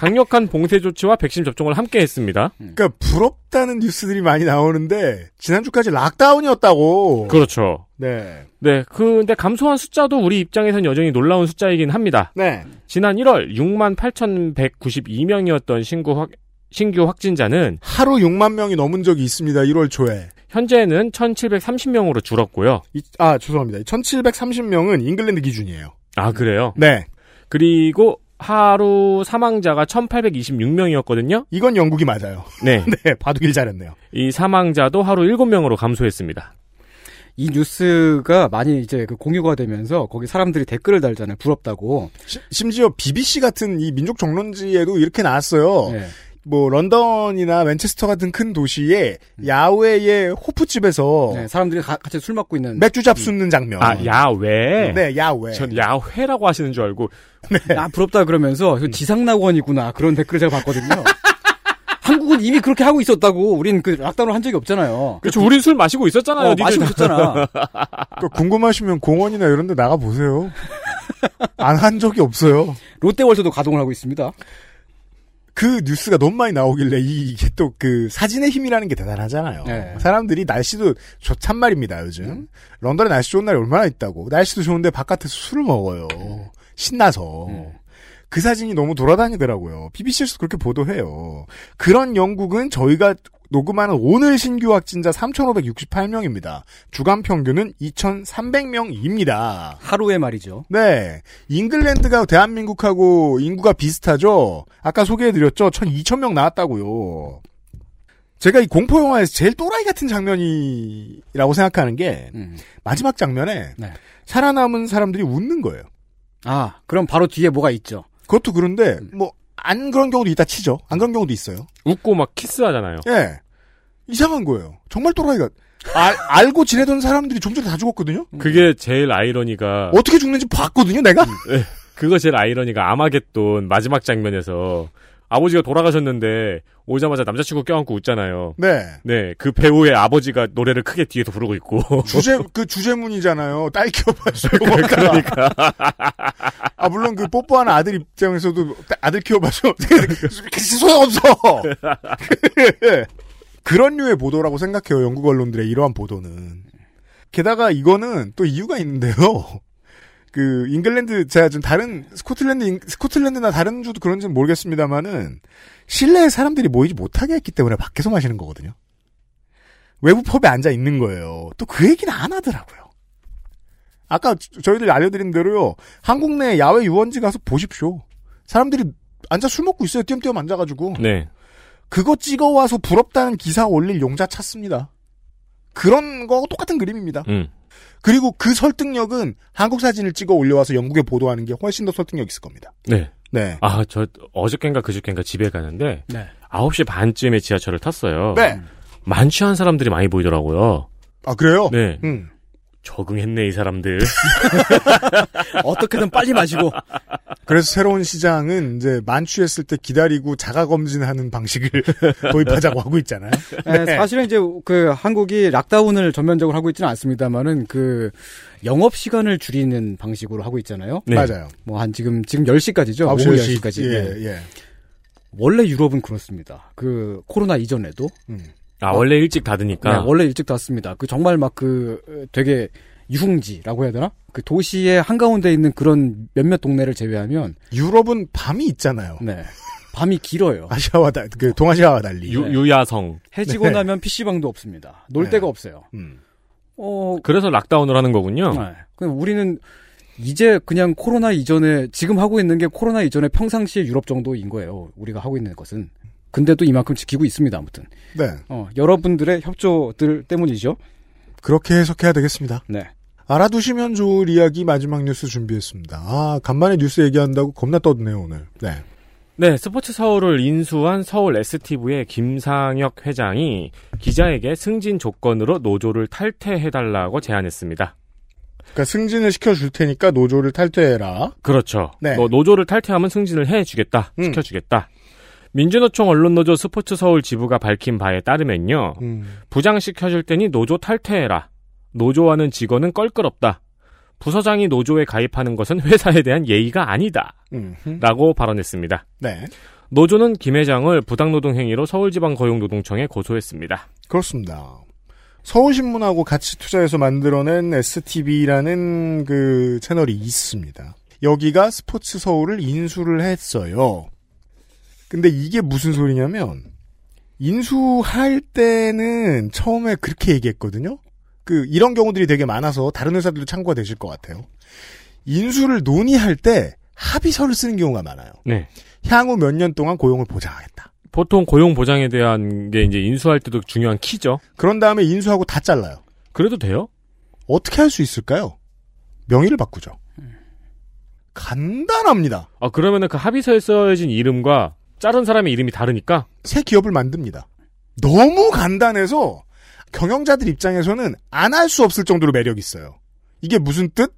강력한 봉쇄 조치와 백신 접종을 함께 했습니다. 그러니까 부럽다는 뉴스들이 많이 나오는데 지난주까지 락다운이었다고. 그렇죠. 네. 네, 근데 감소한 숫자도 우리 입장에선 여전히 놀라운 숫자이긴 합니다. 네. 지난 1월 6만 8,192명이었던 신구 확, 신규 확진자는 하루 6만 명이 넘은 적이 있습니다. 1월 초에. 현재는 1,730명으로 줄었고요. 이- 아, 죄송합니다. 1730명은 잉글랜드 기준이에요. 아, 그래요? 네. 그리고 하루 사망자가 1,826명이었거든요. 이건 영국이 맞아요. 네. 네, 바둑일 잘했네요. 이 사망자도 하루 7명으로 감소했습니다. 이 뉴스가 많이 이제 그 공유가 되면서 거기 사람들이 댓글을 달잖아요. 부럽다고. 시- 심지어 BBC 같은 이 민족 정론지에도 이렇게 나왔어요. 네. 뭐 런던이나 맨체스터 같은 큰 도시에 야외의 호프집에서 네, 사람들이 가- 같이 술 먹고 있는 맥주 잡수는 장면. 아, 야외? 네, 야외. 전 야회라고 하시는 줄 알고. 아 부럽다 그러면서 이거 지상낙원이구나 그런 댓글을 제가 봤거든요. 한국은 이미 그렇게 하고 있었다고. 우린 그 락다운을 한 적이 없잖아요. 그렇죠. 우린 술 마시고 있었잖아요. 어, 마시고 다. 있었잖아. 그 궁금하시면 공원이나 이런 데 나가 보세요. 안 한 적이 없어요. 롯데월드도 가동을 하고 있습니다. 그 뉴스가 너무 많이 나오길래 이- 이게 또 그 사진의 힘이라는 게 대단하잖아요. 네. 사람들이 날씨도 좋단 말입니다, 요즘. 런던에 날씨 좋은 날이 얼마나 있다고. 날씨도 좋은데 바깥에서 술을 먹어요. 신나서. 그 사진이 너무 돌아다니더라고요. BBC에서 그렇게 보도해요. 그런 영국은 저희가 녹음하는 오늘 신규 확진자 3,568명입니다. 주간 평균은 2,300명입니다. 하루에 말이죠. 네. 잉글랜드가 대한민국하고 인구가 비슷하죠? 아까 소개해드렸죠? 1,200명 나왔다고요. 제가 이 공포 영화에서 제일 또라이 같은 장면이라고 생각하는 게, 음. 마지막 장면에, 네. 살아남은 사람들이 웃는 거예요. 아 그럼 바로 뒤에 뭐가 있죠. 그것도 그런데, 뭐, 안 그런 경우도 있다 치죠? 안 그런 경우도 있어요. 웃고 막 키스하잖아요. 예. 이상한 거예요. 정말 또라이가. 알, 알고 지내던 사람들이 좀 전에 다 죽었거든요? 그게 제일 아이러니가. 어떻게 죽는지 봤거든요, 내가? 네, 그거 제일 아이러니가 아마겟돈 마지막 장면에서 아버지가 돌아가셨는데 오자마자 남자친구 껴안고 웃잖아요. 네. 네, 그 배우의 아버지가 노래를 크게 뒤에서 부르고 있고. 주제 그 주제문이잖아요. 딸 키워봐줘. 그러니까. 아 물론 그 뽀뽀하는 아들 입장에서도 따- 아들 키워봐줘. 소용없어. 그런 류의 보도라고 생각해요. 영국 언론들의 이러한 보도는. 게다가 이거는 또 이유가 있는데요. 그 잉글랜드 제가 좀 다른 스코틀랜드 잉- 스코틀랜드나 다른 주도 그런지는 모르겠습니다만은 실내에 사람들이 모이지 못하게 했기 때문에 밖에서 마시는 거거든요. 외부 펍에 앉아 있는 거예요. 또 그 얘기는 안 하더라고요. 아까 저- 저희들 알려드린 대로요. 한국 내 야외 유원지 가서 보십시오. 사람들이 앉아 술 먹고 있어요. 띄엄띄엄 앉아가지고. 네. 그거 찍어와서 부럽다는 기사 올릴 용자 찾습니다. 그런 거하고 똑같은 그림입니다. 음. 그리고 그 설득력은 한국 사진을 찍어 올려와서 영국에 보도하는 게 훨씬 더 설득력 있을 겁니다. 네. 네. 아, 저 어저께인가 그저께인가 집에 가는데 네. 9시 반쯤에 지하철을 탔어요. 네. 만취한 사람들이 많이 보이더라고요. 아, 그래요? 네. 음. 적응했네, 이 사람들. 어떻게든 빨리 마시고. 그래서 새로운 시장은 이제 만취했을 때 기다리고 자가 검진하는 방식을 도입하자고 하고 있잖아요. 네, 사실은 이제 그 한국이 락다운을 전면적으로 하고 있지는 않습니다만은 그 영업 시간을 줄이는 방식으로 하고 있잖아요. 네. 맞아요. 뭐 한 지금 지금 10시까지죠. 9시, 오후 10시. 10시까지. 예, 예. 원래 유럽은 그렇습니다. 그 코로나 이전에도 음. 아, 원래 일찍 닫으니까. 네, 원래 일찍 닫습니다. 그 정말 막 그 되게 유흥지라고 해야 되나? 그 도시의 한가운데 있는 그런 몇몇 동네를 제외하면 유럽은 밤이 있잖아요. 네. 밤이 길어요. 아시아와 달, 그 동아시아와 달리. 유, 유야성. 해지고 네. 나면 PC방도 없습니다. 놀 네. 데가 없어요. 음. 어, 그래서 락다운을 하는 거군요. 네. 그냥 우리는 이제 그냥 코로나 이전에 지금 하고 있는 게 코로나 이전에 평상시의 유럽 정도인 거예요. 우리가 하고 있는 것은. 근데도 이만큼 지키고 있습니다. 아무튼. 네. 어, 여러분들의 협조들 때문이죠. 그렇게 해석해야 되겠습니다. 네. 알아두시면 좋을 이야기 마지막 뉴스 준비했습니다. 아, 간만에 뉴스 얘기한다고 겁나 떠드네요, 오늘. 네. 네, 스포츠 서울을 인수한 서울 STV의 김상혁 회장이 기자에게 승진 조건으로 노조를 탈퇴해달라고 제안했습니다. 그러니까 승진을 시켜줄 테니까 노조를 탈퇴해라. 그렇죠. 네. 뭐 노조를 탈퇴하면 승진을 해주겠다, 음. 시켜주겠다. 민주노총 언론노조 스포츠 서울 지부가 밝힌 바에 따르면요. 음. 부장시켜줄 테니 노조 탈퇴해라. 노조와는 직원은 껄끄럽다. 부서장이 노조에 가입하는 것은 회사에 대한 예의가 아니다. 음. 라고 발언했습니다. 네. 노조는 김 회장을 부당노동 행위로 서울지방고용노동청에 고소했습니다. 그렇습니다. 서울신문하고 같이 투자해서 만들어낸 STV라는 그 채널이 있습니다. 여기가 스포츠 서울을 인수를 했어요. 근데 이게 무슨 소리냐면, 인수할 때는 처음에 그렇게 얘기했거든요? 그, 이런 경우들이 되게 많아서 다른 회사들도 참고가 되실 것 같아요. 인수를 논의할 때 합의서를 쓰는 경우가 많아요. 네. 향후 몇 년 동안 고용을 보장하겠다. 보통 고용 보장에 대한 게 이제 인수할 때도 중요한 키죠. 그런 다음에 인수하고 다 잘라요. 그래도 돼요? 어떻게 할 수 있을까요? 명의를 바꾸죠. 간단합니다. 아, 그러면은 그 합의서에 써진 이름과 자른 사람의 이름이 다르니까? 새 기업을 만듭니다. 너무 간단해서 경영자들 입장에서는 안 할 수 없을 정도로 매력 있어요. 이게 무슨 뜻?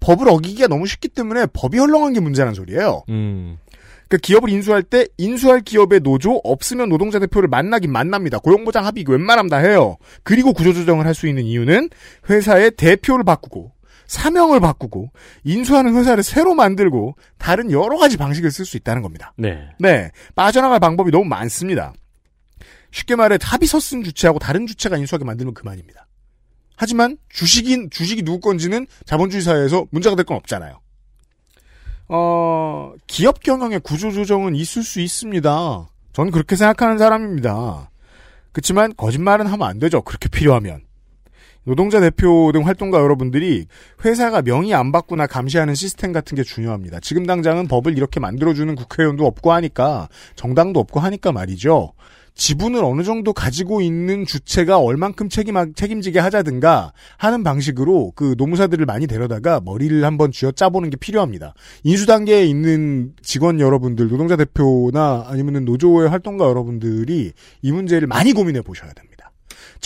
법을 어기기가 너무 쉽기 때문에 법이 헐렁한 게 문제라는 소리예요. 음. 그 기업을 인수할 때 인수할 기업의 노조 없으면 노동자 대표를 만나긴 만납니다. 고용보장 합의 웬만하면 다 해요. 그리고 구조조정을 할 수 있는 이유는 회사의 대표를 바꾸고 사명을 바꾸고 인수하는 회사를 새로 만들고 다른 여러 가지 방식을 쓸 수 있다는 겁니다. 네. 네. 빠져나갈 방법이 너무 많습니다. 쉽게 말해 합의서 쓴 주체하고 다른 주체가 인수하게 만들면 그만입니다. 하지만 주식인 주식이 누구 건지는 자본주의 사회에서 문제가 될 건 없잖아요. 어, 기업 경영의 구조 조정은 있을 수 있습니다. 전 그렇게 생각하는 사람입니다. 그렇지만 거짓말은 하면 안 되죠. 그렇게 필요하면. 노동자 대표 등 활동가 여러분들이 회사가 명의 안 받거나 감시하는 시스템 같은 게 중요합니다. 지금 당장은 법을 이렇게 만들어주는 국회의원도 없고 하니까 정당도 없고 하니까 말이죠. 지분을 어느 정도 가지고 있는 주체가 얼만큼 책임, 책임지게 하자든가 하는 방식으로 그 노무사들을 많이 데려다가 머리를 한번 쥐어 짜보는 게 필요합니다. 인수 단계에 있는 직원 여러분들, 노동자 대표나 아니면 노조의 활동가 여러분들이 이 문제를 많이 고민해 보셔야 됩니다.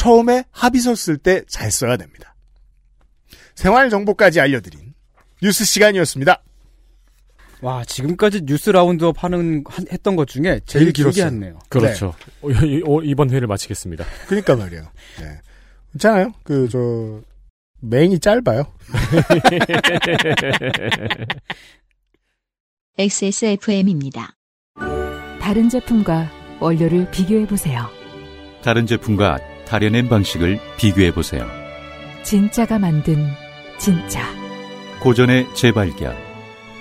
처음에 합의서 쓸 때 잘 써야 됩니다. 생활 정보까지 알려드린 뉴스 시간이었습니다. 와 지금까지 뉴스 roundup 하는 한- 했던 것 중에 제일, 제일 길게. 했네요. 그렇죠. 어, 이- 어, 이번 회를 마치겠습니다. 그러니까 말이에요. 네. 있잖아요. 그, 저, 맹이 짧아요. XSFM입니다. 다른 제품과 원료를 비교해 보세요. 다른 제품과 다려낸 방식을 비교해 보세요. 진짜가 만든 진짜. 고전의 재발견.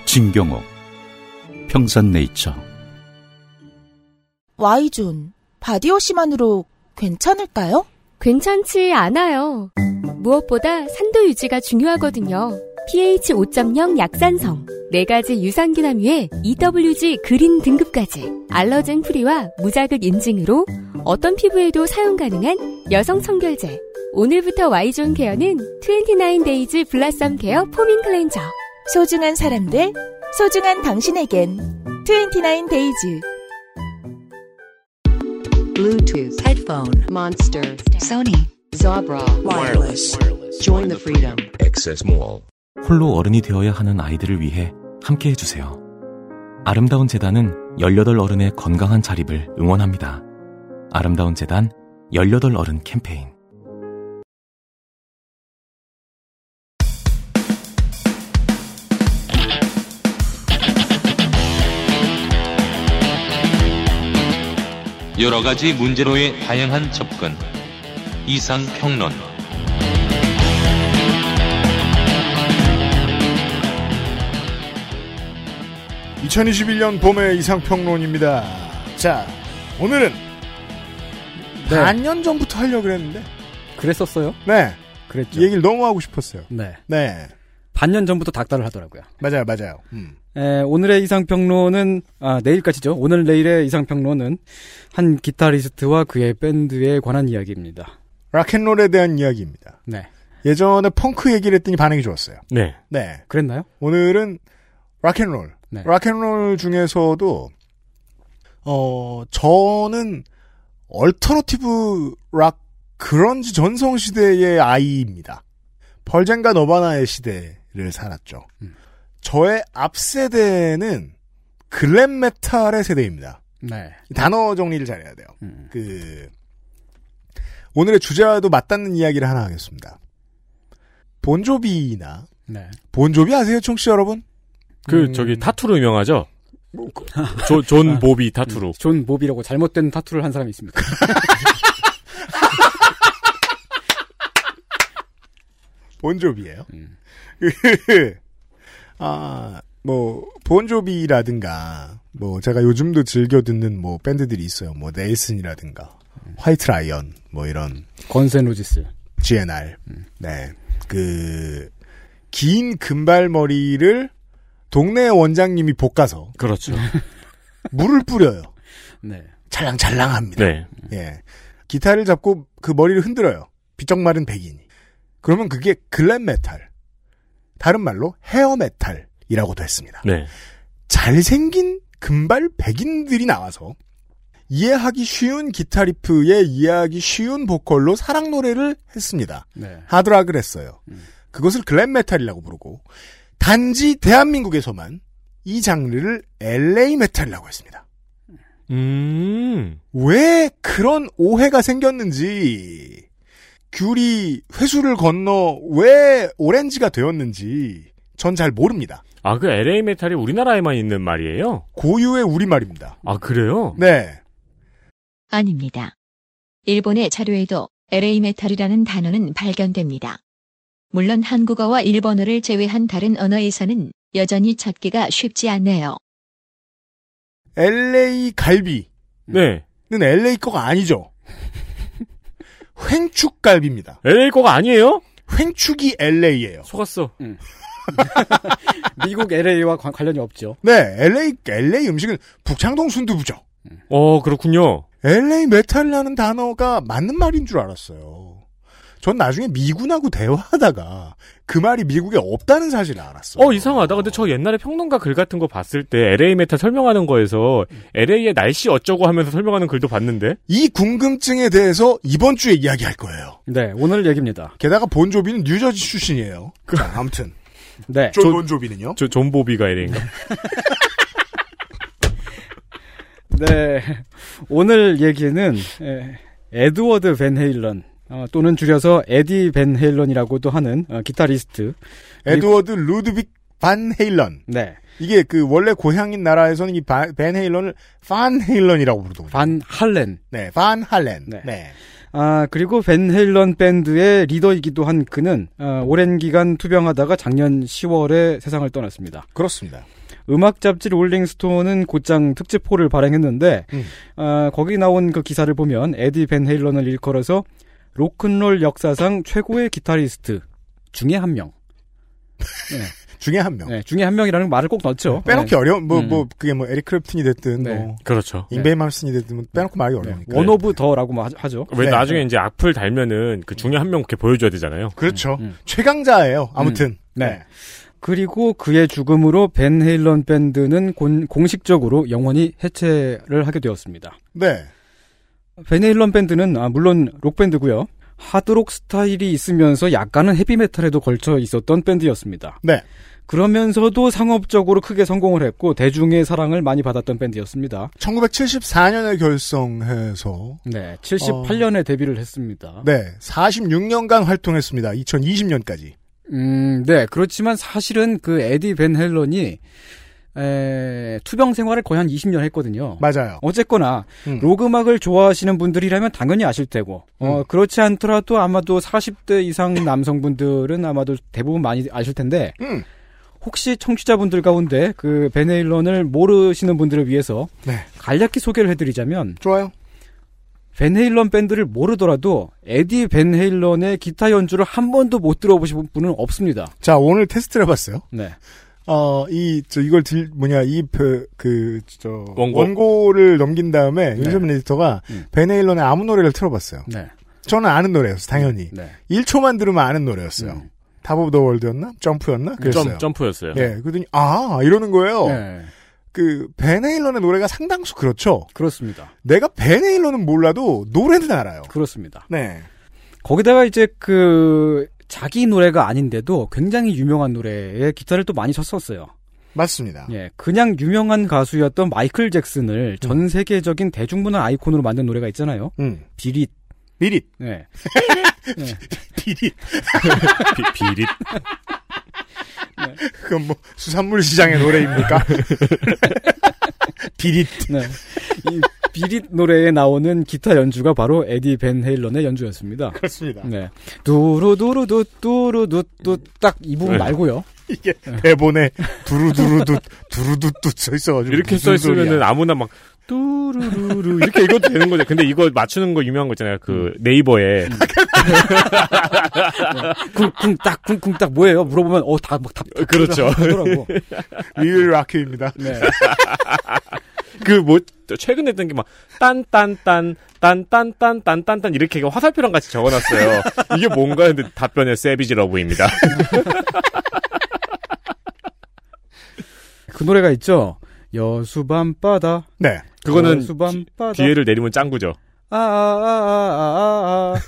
진경옥. 평산네이처. Y존, 바디워시만으로 괜찮을까요? 괜찮지 않아요. 무엇보다 산도 유지가 중요하거든요. pH 5.0 약산성, 4가지 유산균 함유에 EWG green 등급까지 allergen free와 무자극 인증으로 어떤 피부에도 사용 가능한 여성 청결제. 오늘부터 Y존 care는 29days blossom care foaming cleanser. 소중한 사람들, 소중한 당신에겐 29days. Bluetooth headphone monster Sony Jabra wireless join the freedom Access Mall. 홀로 어른이 되어야 하는 아이들을 위해 함께 해주세요. 아름다운 재단은 18 어른의 건강한 자립을 응원합니다. 아름다운 재단 18 어른 캠페인. 여러 가지 문제로의 다양한 접근. 이상 평론. 2021년 봄의 이상평론입니다. 자, 오늘은 반년 전부터 하려고 그랬는데. 그랬었어요? 네. 그랬죠. 이 얘기를 너무 하고 싶었어요. 네. 네. 반년 전부터 닥달을 하더라고요. 맞아요, 맞아요. 음. 에, 오늘의 이상평론은 아 내일까지죠. 오늘 내일의 이상평론은 한 기타리스트와 그의 밴드에 관한 이야기입니다. 락앤롤에 대한 이야기입니다. 네. 예전에 펑크 얘기를 했더니 반응이 좋았어요. 네. 네. 그랬나요? 오늘은 락앤롤. 네. 락앤롤 중에서도 어, 저는 alternative rock 그런지 전성 시대의 아이입니다. 펄잼과 너바나의 시대를 살았죠. 저의 앞 세대는 glam metal의 세대입니다. 네. 단어 정리를 잘해야 돼요. 그 오늘의 주제와도 맞닿는 이야기를 하나 하겠습니다. 본조비나 네. 본조비 아세요, 청취자 여러분? 그 음. 저기 타투로 유명하죠. 조, 존 보비 타투로. 존 보비라고 잘못된 타투를 한 사람이 있습니다. 본조비예요. 음. 아, 뭐 본조비라든가 뭐 제가 요즘도 즐겨 듣는 뭐 밴드들이 있어요. 뭐 네일슨이라든가 화이트 라이언 뭐 이런 건센 로지스. GNR. 네. 그 긴 금발머리를 동네 원장님이 볶아서 그렇죠. 물을 뿌려요. 네. 찰랑찰랑합니다. 네. 예. 기타를 잡고 그 머리를 흔들어요. 비쩍 마른 백인이. 그러면 그게 glam metal. 다른 말로 hair metal이라고도 했습니다. 네. 잘생긴 금발 백인들이 나와서 이해하기 쉬운 기타 riff에 이해하기 쉬운 보컬로 사랑 노래를 했습니다. 네. 하드락을 했어요. 그것을 glam metal이라고 부르고 단지 대한민국에서만 이 장르를 LA metal이라고 했습니다. 음. 왜 그런 오해가 생겼는지 귤이 회수를 건너 왜 오렌지가 되었는지 전 잘 모릅니다. 아, 그 LA 메탈이 우리나라에만 있는 말이에요? 고유의 우리말입니다. 아, 그래요? 네. 아닙니다. 일본의 자료에도 LA metal이라는 단어는 발견됩니다. 물론 한국어와 일본어를 제외한 다른 언어에서는 여전히 찾기가 쉽지 않네요. LA 갈비는 네. LA 거가 아니죠. 횡축 갈비입니다. LA 거가 아니에요? 횡축이 LA예요. 속았어. 미국 LA와 관련이 없죠. 네, LA LA 음식은 북창동 순두부죠. 어, 그렇군요. LA metal이라는 단어가 맞는 말인 줄 알았어요. 전 나중에 미군하고 대화하다가 그 말이 미국에 없다는 사실을 알았어요. 어, 이상하다. 근데 저 옛날에 평론가 글 같은 거 봤을 때 LA metal 설명하는 거에서 LA의 날씨 어쩌고 하면서 설명하는 글도 봤는데? 이 궁금증에 대해서 이번 주에 이야기할 거예요. 네, 오늘 얘기입니다. 게다가 본조비는 뉴저지 출신이에요. 자, 아무튼 네. 존 본조비는요? 저, 존 보비가 LA인가? 네. 오늘 얘기는 에, 에드워드 벤 헤일런 어, 또는 줄여서 에디 벤 헤일런이라고도 하는 어, 기타리스트 에드워드 루드빅 반 헤일런. 네. 이게 그 원래 고향인 나라에서는 이 벤 헤일런을 판 헤일런이라고 부르더군요. 반 할렌. 네, 반 할렌. 네. 네. 아, 그리고 벤 헤일런 밴드의 리더이기도 한 그는 어, 오랜 기간 투병하다가 작년 10월에 세상을 떠났습니다. 그렇습니다. 음악 잡지 롤링스톤은 곧장 특집호를 발행했는데 음. 어, 거기 나온 그 기사를 보면 에디 벤 헤일런을 일컬어서 로큰롤 역사상 최고의 기타리스트 중에 한 명. 네. 중에 한 명. 네, 중에 한 명이라는 말을 꼭 넣죠. 빼놓기 네. 어려운 뭐 음. 뭐 그게 뭐 에릭 클랩튼이 됐든 네. 뭐 그렇죠. 잉베이 맘스틴이 됐든 뭐 빼놓고 말하기 어려우니까. one of 더라고 뭐 하- 하죠. 왜 네. 나중에 이제 악플 달면은 그 중에 한명 이렇게 보여줘야 되잖아요. 그렇죠. 최강자예요. 아무튼. 음. 네. 그리고 그의 죽음으로 벤 헤일런 밴드는 곤- 공식적으로 영원히 해체를 하게 되었습니다. 네. 벤 헤일런 밴드는 아, 물론 록 밴드고요. 하드록 스타일이 있으면서 약간은 헤비메탈에도 걸쳐 있었던 밴드였습니다. 네. 그러면서도 상업적으로 크게 성공을 했고 대중의 사랑을 많이 받았던 밴드였습니다. 1974년에 결성해서 네, 78년에 데뷔를 했습니다. 네, 46년간 활동했습니다. 2020년까지. 음, 네. 그렇지만 사실은 그 에디 벤 헬런이 에, 투병 생활을 거의 한 20년 했거든요. 맞아요. 어쨌거나 음. 록 음악을 좋아하시는 분들이라면 당연히 아실 테고 어, 그렇지 않더라도 아마도 40대 이상 남성분들은 아마도 대부분 많이 아실 텐데 음. 혹시 청취자분들 가운데 그 벤 헤일런을 모르시는 분들을 위해서 네. 간략히 소개를 해드리자면 좋아요. 벤헤일런 밴드를 모르더라도 에디 벤헤일런의 기타 연주를 한 번도 못 들어보신 분은 없습니다. 자, 오늘 테스트를 해봤어요. 네. 어, 이, 저, 이걸 들, 뭐냐, 이, 그, 그, 저, 원고. 를 넘긴 다음에, 윤세민 에디터가 음. 벤 헤일런의 아무 노래를 틀어봤어요. 네. 저는 아는 노래였어요, 당연히. 네. 1초만 들으면 아는 노래였어요. Top of the World였나? Jump였나? 그랬어요. 점, Jump였어요. 예, 그러더니, 아, 이러는 거예요. 네. 그 벤 헤일런의 노래가 상당수 그렇죠. 그렇습니다. 내가 벤 헤일런은 몰라도 노래는 알아요. 그렇습니다. 네. 거기다가 이제 그 자기 노래가 아닌데도 굉장히 유명한 노래에 기타를 또 많이 쳤었어요. 맞습니다. 예, 그냥 유명한 가수였던 마이클 잭슨을 전 세계적인 대중문화 아이콘으로 만든 노래가 있잖아요. 음. 비릿. 비릿. 네. 비릿. 비, 비릿. 그건 뭐 수산물 시장의 노래입니까? 비릿. 네. 이 비릿 노래에 나오는 기타 연주가 바로 에디 벤 헤일런의 연주였습니다. 그렇습니다. 네. 두루두루두 두루두뚜 딱이 부분 네. 말고요. 이게 대본에 두루두루두 두루두뚜 써 있어가지고 이렇게 써 있으면은. 아무나 막 뚜루루루 이렇게 읽어도 되는 거죠. 근데 이거 맞추는 거 유명한 거 있잖아요. 그 네이버에 쿵쿵 딱 쿵쿵 딱 뭐예요? 물어보면 어다막 답 그렇죠. 하더라고. 리얼 라큐입니다. 네. 그뭐 최근에 했던 게 막 딴딴딴 딴딴딴 딴딴딴 이렇게 화살표랑 같이 적어놨어요. 이게 뭔가 했는데 답변에 세비지 러브입니다. 그 노래가 있죠. 여수 밤바다. 네. 그거는 여수 밤바다. 뒤에를 내리면 짱구죠. 아, 아, 아, 아, 아, 아. 아,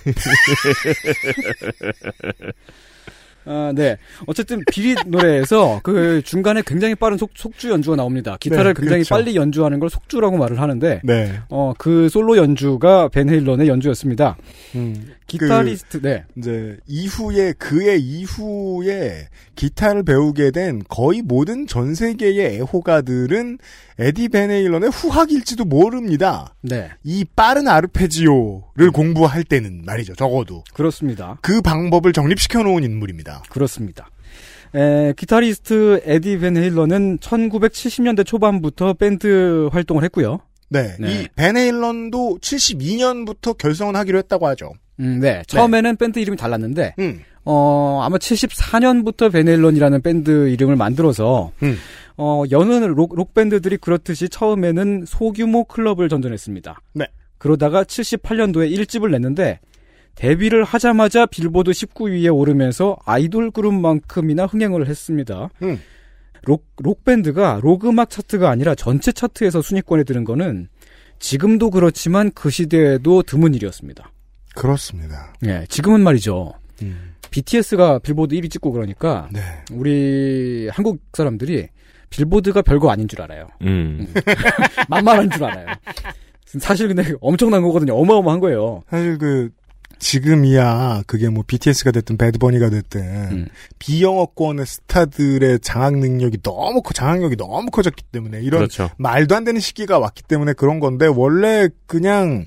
네. 어쨌든 비릿 노래에서 그 중간에 굉장히 빠른 속, 속주 연주가 나옵니다. 기타를 네, 굉장히 그렇죠. 빨리 연주하는 걸 속주라고 말을 하는데, 네. 어, 그 솔로 연주가 벤 헤일런의 연주였습니다. 음. 기타리스트, 네. 이제 이후에 그의 이후에 기타를 배우게 된 거의 모든 전 세계의 애호가들은 에디 베네일런의 후학일지도 모릅니다. 네. 이 빠른 아르페지오를 공부할 때는 말이죠. 적어도 그렇습니다. 그 방법을 정립시켜 놓은 인물입니다. 그렇습니다. 에, 기타리스트 에디 벤 헤일런은 1970년대 초반부터 밴드 활동을 했고요. 네. 네. 이 베네일런도 72년부터 결성을 하기로 했다고 하죠. 음, 네. 처음에는 밴드 이름이 달랐는데, 음. 어, 아마 74년부터 베넬런이라는 밴드 이름을 만들어서, 음. 어, 여느 록, 록밴드들이 그렇듯이 처음에는 소규모 클럽을 전전했습니다. 네. 그러다가 78년도에 1집을 냈는데, 데뷔를 하자마자 빌보드 19위에 오르면서 아이돌 그룹만큼이나 흥행을 했습니다. 음. 록, 록밴드가 록 음악 차트가 아니라 전체 차트에서 순위권에 드는 거는 지금도 그렇지만 그 시대에도 드문 일이었습니다. 그렇습니다. 예, 지금은 말이죠. 음. BTS가 빌보드 1위 찍고 그러니까 네. 우리 한국 사람들이 빌보드가 별거 아닌 줄 알아요. 음. 만만한 줄 알아요. 사실 근데 엄청난 거거든요. 어마어마한 거예요. 사실 그 지금이야 그게 뭐 BTS가 됐든 배드버니가 됐든 음. 비영어권의 스타들의 장악 능력이 너무 커 장악력이 너무 커졌기 때문에 이런 그렇죠. 말도 안 되는 시기가 왔기 때문에 그런 건데 원래 그냥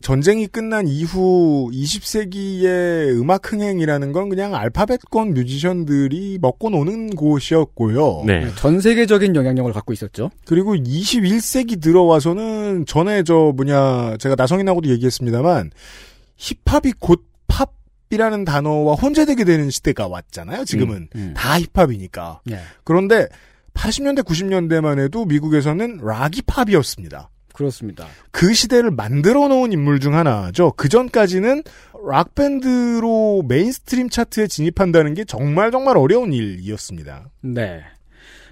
전쟁이 끝난 이후 20세기의 음악 흥행이라는 건 그냥 알파벳권 뮤지션들이 먹고 노는 곳이었고요. 네. 전 세계적인 영향력을 갖고 있었죠. 그리고 21세기 들어와서는 전에 저 뭐냐 제가 나성인하고도 얘기했습니다만 힙합이 곧 팝이라는 단어와 혼재되게 되는 시대가 왔잖아요. 지금은 음, 음. 다 힙합이니까. 네. 그런데 80년대 90년대만 해도 미국에서는 락이 팝이었습니다. 그렇습니다. 그 시대를 만들어 놓은 인물 중 하나죠. 그 전까지는 락 밴드로 mainstream 차트에 진입한다는 게 정말 정말 어려운 일이었습니다. 네.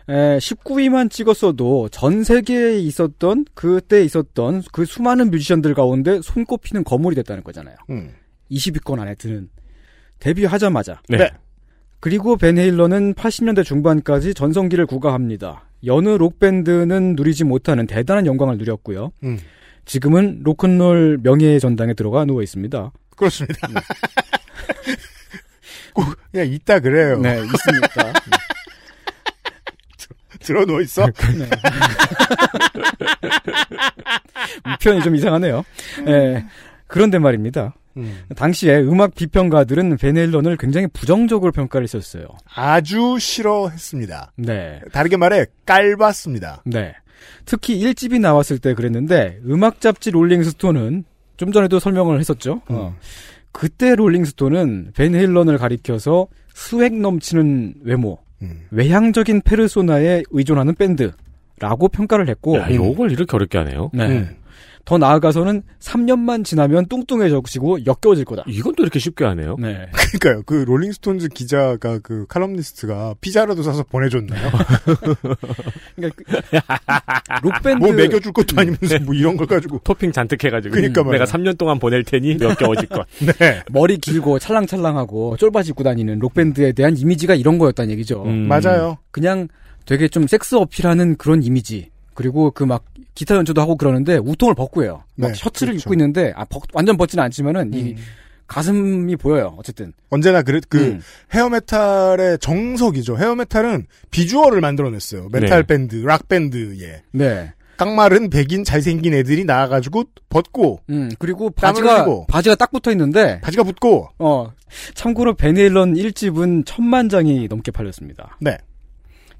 에, 19위만 찍었어도 전 세계에 있었던 그때 있었던 그 수많은 뮤지션들 가운데 손꼽히는 거물이 됐다는 거잖아요. 음. 20위권 안에 드는 데뷔하자마자. 네. 그리고 벤 헤일런은 80년대 중반까지 전성기를 구가합니다. 여느 록밴드는 누리지 못하는 대단한 영광을 누렸고요. 음. 지금은 로큰롤 명예의 전당에 들어가 누워 있습니다. 그렇습니다. 꼭 그냥 있다 그래요. 네, 있습니다. 들어 누워 있어. 네. 표현이 좀 이상하네요. 예. 그런데 말입니다. 음. 당시에 음악 비평가들은 베넬런을 굉장히 부정적으로 평가를 했었어요. 아주 싫어했습니다. 네. 다르게 말해 깔봤습니다. 네. 특히 1집이 나왔을 때 그랬는데 음악 잡지 롤링스톤은 좀 전에도 설명을 했었죠. 어. 그때 롤링스톤은 벤 헤일런을 가리켜서 수액 넘치는 외모, 음. 외향적인 페르소나에 의존하는 밴드라고 평가를 했고 야, 요걸 이렇게 어렵게 하네요. 네. 음. 더 나아가서는 3년만 지나면 뚱뚱해져 지고 역겨워질 거다. 이건 또 이렇게 쉽게 하네요. 네. 그러니까요. 그 롤링스톤즈 기자가 그 칼럼니스트가 피자라도 사서 보내줬나요? 그러니까 록밴드 뭐 먹여줄 것도 아니면서 뭐 이런 걸 가지고 토핑 잔뜩 해가지고 그러니까 음, 내가 말이야. 3년 동안 보낼 테니 역겨워질 것. 네. 머리 길고 찰랑찰랑하고 쫄바지 입고 다니는 록밴드에 대한 이미지가 이런 거였다는 얘기죠. 음. 맞아요. 그냥 되게 좀 섹스 어필하는 그런 이미지. 그리고 그 막 기타 연주도 하고 그러는데 우통을 벗고 해요. 막 네, 셔츠를 그렇죠. 입고 있는데 아 벗- 완전 벗지는 않지만은 이 가슴이 보여요. 어쨌든. 언제나 그래 그 음. 헤어메탈의 정석이죠. 헤어메탈은 비주얼을 만들어냈어요. 메탈 네. 밴드, 락 밴드에 네. 깡마른 백인 잘생긴 애들이 나와가지고 벗고 음, 그리고 바지가 흘리고. 바지가 딱 붙어 있는데 바지가 붙고 어. 참고로 베네일런 1집은 천만 장이 넘게 팔렸습니다. 네.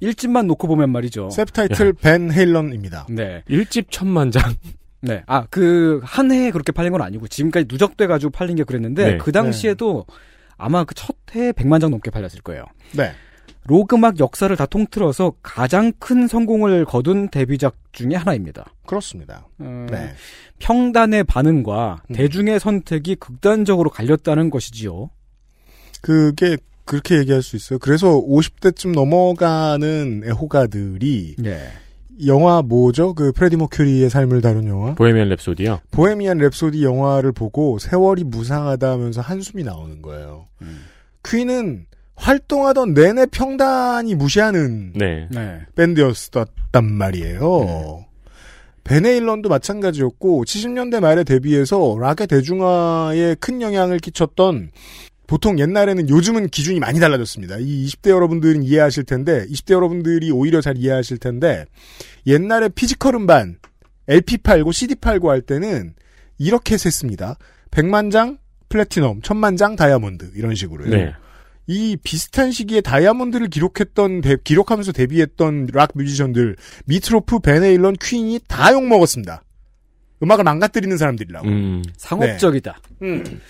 1집만 놓고 보면 말이죠. self title 벤 헤일런입니다. 네. 1집 천만 장. 네. 아, 그, 한 해에 그렇게 팔린 건 아니고, 지금까지 누적돼가지고 팔린 게 그랬는데, 네. 그 당시에도 아마 그 첫 해에 100만 장 넘게 팔렸을 거예요. 네. 로그막 역사를 다 통틀어서 가장 큰 성공을 거둔 데뷔작 중에 하나입니다. 그렇습니다. 어, 네. 평단의 반응과 음. 대중의 선택이 극단적으로 갈렸다는 것이지요. 그게 그렇게 얘기할 수 있어요. 그래서 50대쯤 넘어가는 애호가들이 네. 영화 뭐죠? 그 프레디 머큐리의 삶을 다룬 영화? 보헤미안 랩소디요. 보헤미안 랩소디 영화를 보고 세월이 무상하다 하면서 한숨이 나오는 거예요. 퀸은 활동하던 내내 평단이 무시하는 네. 네. 밴드였었단 말이에요. 베네일런도 마찬가지였고 70년대 말에 데뷔해서 락의 대중화에 큰 영향을 끼쳤던 보통 옛날에는 요즘은 기준이 많이 달라졌습니다. 이 20대 여러분들은 이해하실 텐데 20대 여러분들이 오히려 잘 이해하실 텐데 옛날에 physical 음반 LP 팔고 CD 팔고 할 때는 이렇게 셌습니다. 100만 장 플래티넘, 1000만 장 다이아몬드 이런 식으로요. 네. 이 비슷한 시기에 다이아몬드를 기록했던 데- 기록하면서 데뷔했던 락 뮤지션들 미트로프, 베네일런, 퀸이 다 욕 먹었습니다. 음악을 망가뜨리는 사람들이라고. 음. 상업적이다. 음.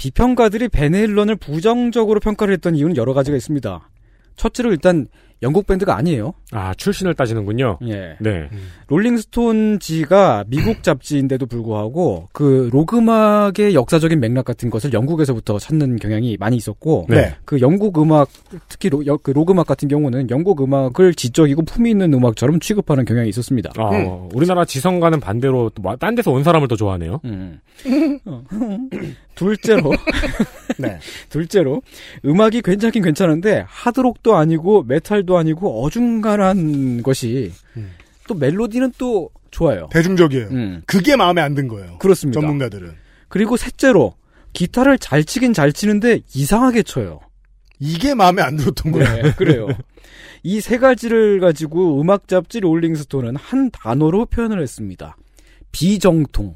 비평가들이 베네일런을 부정적으로 평가를 했던 이유는 여러 가지가 있습니다. 첫째로 일단 영국 밴드가 아니에요. 아, 출신을 따지는군요. 예. 네. 롤링스톤지가 미국 잡지인데도 불구하고 그 로그음악의 역사적인 맥락 같은 것을 영국에서부터 찾는 경향이 많이 있었고 네. 그 영국 음악 특히 로, 여- 그 로그음악 같은 경우는 영국 음악을 지적이고 품위 있는 음악처럼 취급하는 경향이 있었습니다. 아, 음. 우리나라 지성과는 반대로 또딴 데서 온 사람을 더 좋아하네요. 음. 어. 둘째로 네. 둘째로 음악이 괜찮긴 괜찮은데 하드록도 아니고 메탈도 아니고 어중간한 것이 음. 또 멜로디는 또 좋아요. 대중적이에요. 음. 그게 마음에 안 든 거예요. 그렇습니다. 전문가들은. 그리고 셋째로 기타를 잘 치긴 잘 치는데 이상하게 쳐요. 이게 마음에 안 들었던 거예요. 네, 그래요. 이 세 가지를 가지고 음악 잡지 롤링스톤은 한 단어로 표현을 했습니다. 비정통.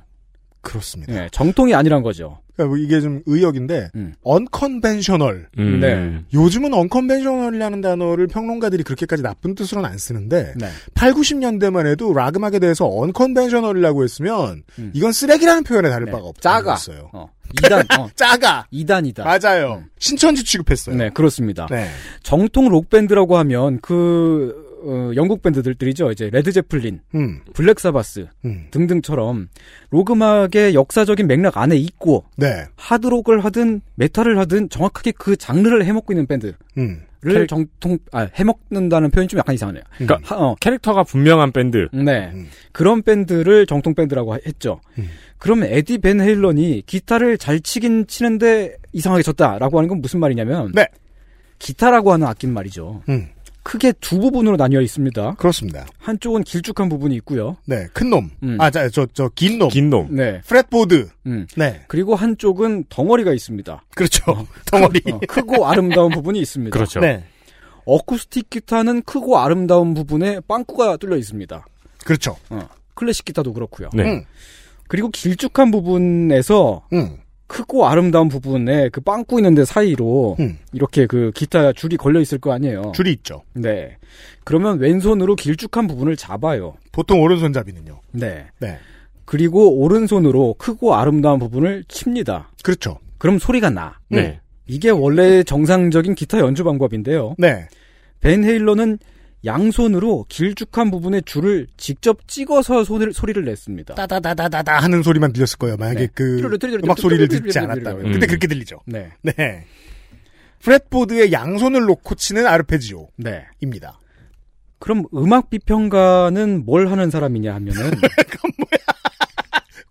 그렇습니다. 네, 정통이 아니란 거죠. 그러니까 뭐 이게 좀 의역인데 음. unconventional. 음. 네. 요즘은 unconventional이라는 단어를 평론가들이 그렇게까지 나쁜 뜻으로는 안 쓰는데 네. 8, 90년대만 해도 락 음악에 대해서 unconventional이라고 했으면 음. 이건 쓰레기라는 표현에 다를 네. 바가 없-. 없어요. 어. 이단, 어. 작아. 이단이다. 맞아요. 신천지 취급했어요. 네, 그렇습니다. 네. 정통 록밴드라고 하면 그, 어, 영국 밴드들이죠. 이제 레드 제플린, 음. 블랙 사바스 음. 등등처럼 록음악의 역사적인 맥락 안에 있고 네. 하드록을 하든 메탈을 하든 정확하게 그 장르를 해먹고 있는 밴드를 음. 캐릭- 정통 아 해먹는다는 표현이 좀 약간 이상하네요. 그러니까 하- 어, 캐릭터가 분명한 밴드. 네 음. 그런 밴드를 정통 밴드라고 했죠. 음. 그러면 에디 벤 헤일런이 기타를 잘 치긴 치는데 이상하게 쳤다라고 하는 건 무슨 말이냐면 네. 기타라고 하는 악기는 말이죠. 음. 크게 두 부분으로 나뉘어 있습니다. 그렇습니다. 한쪽은 길쭉한 부분이 있고요. 네. 큰 놈. 음. 아, 자, 저, 저, 긴 놈. 긴 놈. 네. fretboard. 음. 네. 그리고 한쪽은 덩어리가 있습니다. 그렇죠. 덩어리. 어, 크고 아름다운 부분이 있습니다. 그렇죠. 네. 어쿠스틱 기타는 크고 아름다운 부분에 빵꾸가 뚫려 있습니다. 그렇죠. 어, 클래식 기타도 그렇고요. 네. 음. 그리고 길쭉한 부분에서 음. 크고 아름다운 부분에 그 빵꾸 있는데 사이로 음. 이렇게 그 기타 줄이 걸려 있을 거 아니에요. 줄이 있죠. 네. 그러면 왼손으로 길쭉한 부분을 잡아요. 보통 오른손잡이는요. 네. 네. 그리고 오른손으로 크고 아름다운 부분을 칩니다. 그렇죠. 그럼 소리가 나. 네. 이게 원래 정상적인 기타 연주 방법인데요. 네. 벤 헤일러는 양손으로 길쭉한 부분에 줄을 직접 찍어서 소리를, 소리를 냈습니다. 따다다다다다 하는 소리만 들렸을 거예요. 만약에 네. 그 음악 소리를 듣지 않았다면. 음. 근데 그렇게 들리죠. 네. 네. 프렛보드에 양손을 놓고 치는 아르페지오입니다. 네. 그럼 음악 비평가는 뭘 하는 사람이냐 하면은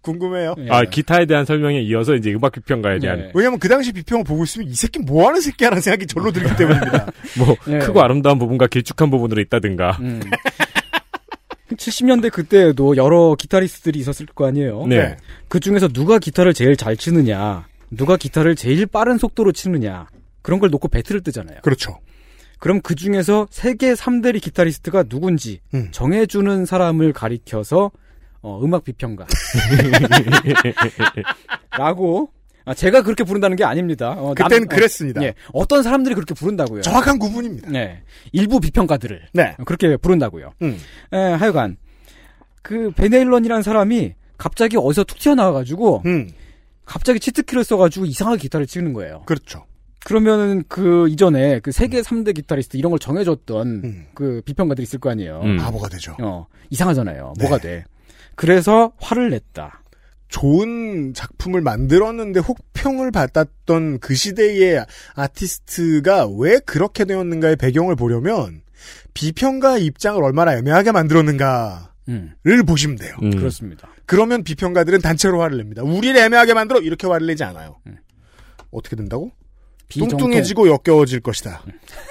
궁금해요. 예. 아 기타에 대한 설명에 이어서 이제 음악 비평가에 대한 왜냐면 그 당시 비평을 보고 있으면 이 새끼 뭐 하는 새끼야라는 생각이 절로 들기 때문입니다. 뭐 예. 크고 아름다운 부분과 길쭉한 부분으로 있다든가. 음. 70년대 그때에도 여러 기타리스트들이 있었을 거 아니에요. 네. 그 중에서 누가 기타를 제일 잘 치느냐, 누가 기타를 제일 빠른 속도로 치느냐, 그런 걸 놓고 배틀을 뜨잖아요. 그렇죠. 그럼 그 중에서 세계 3대리 기타리스트가 누군지 음. 정해주는 사람을 가리켜서 어, 음악 비평가. 라고 아, 제가 그렇게 부른다는 게 아닙니다. 어, 그때는 어, 그랬습니다. 예, 어떤 사람들이 그렇게 부른다고요. 정확한 구분입니다. 네, 일부 비평가들을 네. 그렇게 부른다고요. 음. 에, 하여간 그 베네일런이라는 사람이 갑자기 어디서 툭 튀어나와가지고 음. 갑자기 치트키를 써가지고 이상하게 기타를 치는 거예요. 그렇죠. 그러면은 그 이전에 그 세계 3대 기타리스트 이런 걸 정해줬던 그 비평가들이 있을 거 아니에요. 음. 바보가 되죠. 어, 이상하잖아요. 네. 뭐가 돼. 그래서 화를 냈다. 좋은 작품을 만들었는데 혹평을 받았던 그 시대의 아티스트가 왜 그렇게 되었는가의 배경을 보려면 비평가의 입장을 얼마나 애매하게 만들었는가를 음. 보시면 돼요. 음. 그렇습니다. 그러면 비평가들은 단체로 화를 냅니다. 우리를 애매하게 만들어 이렇게 화를 내지 않아요. 어떻게 된다고? 비정통. 뚱뚱해지고 역겨워질 것이다.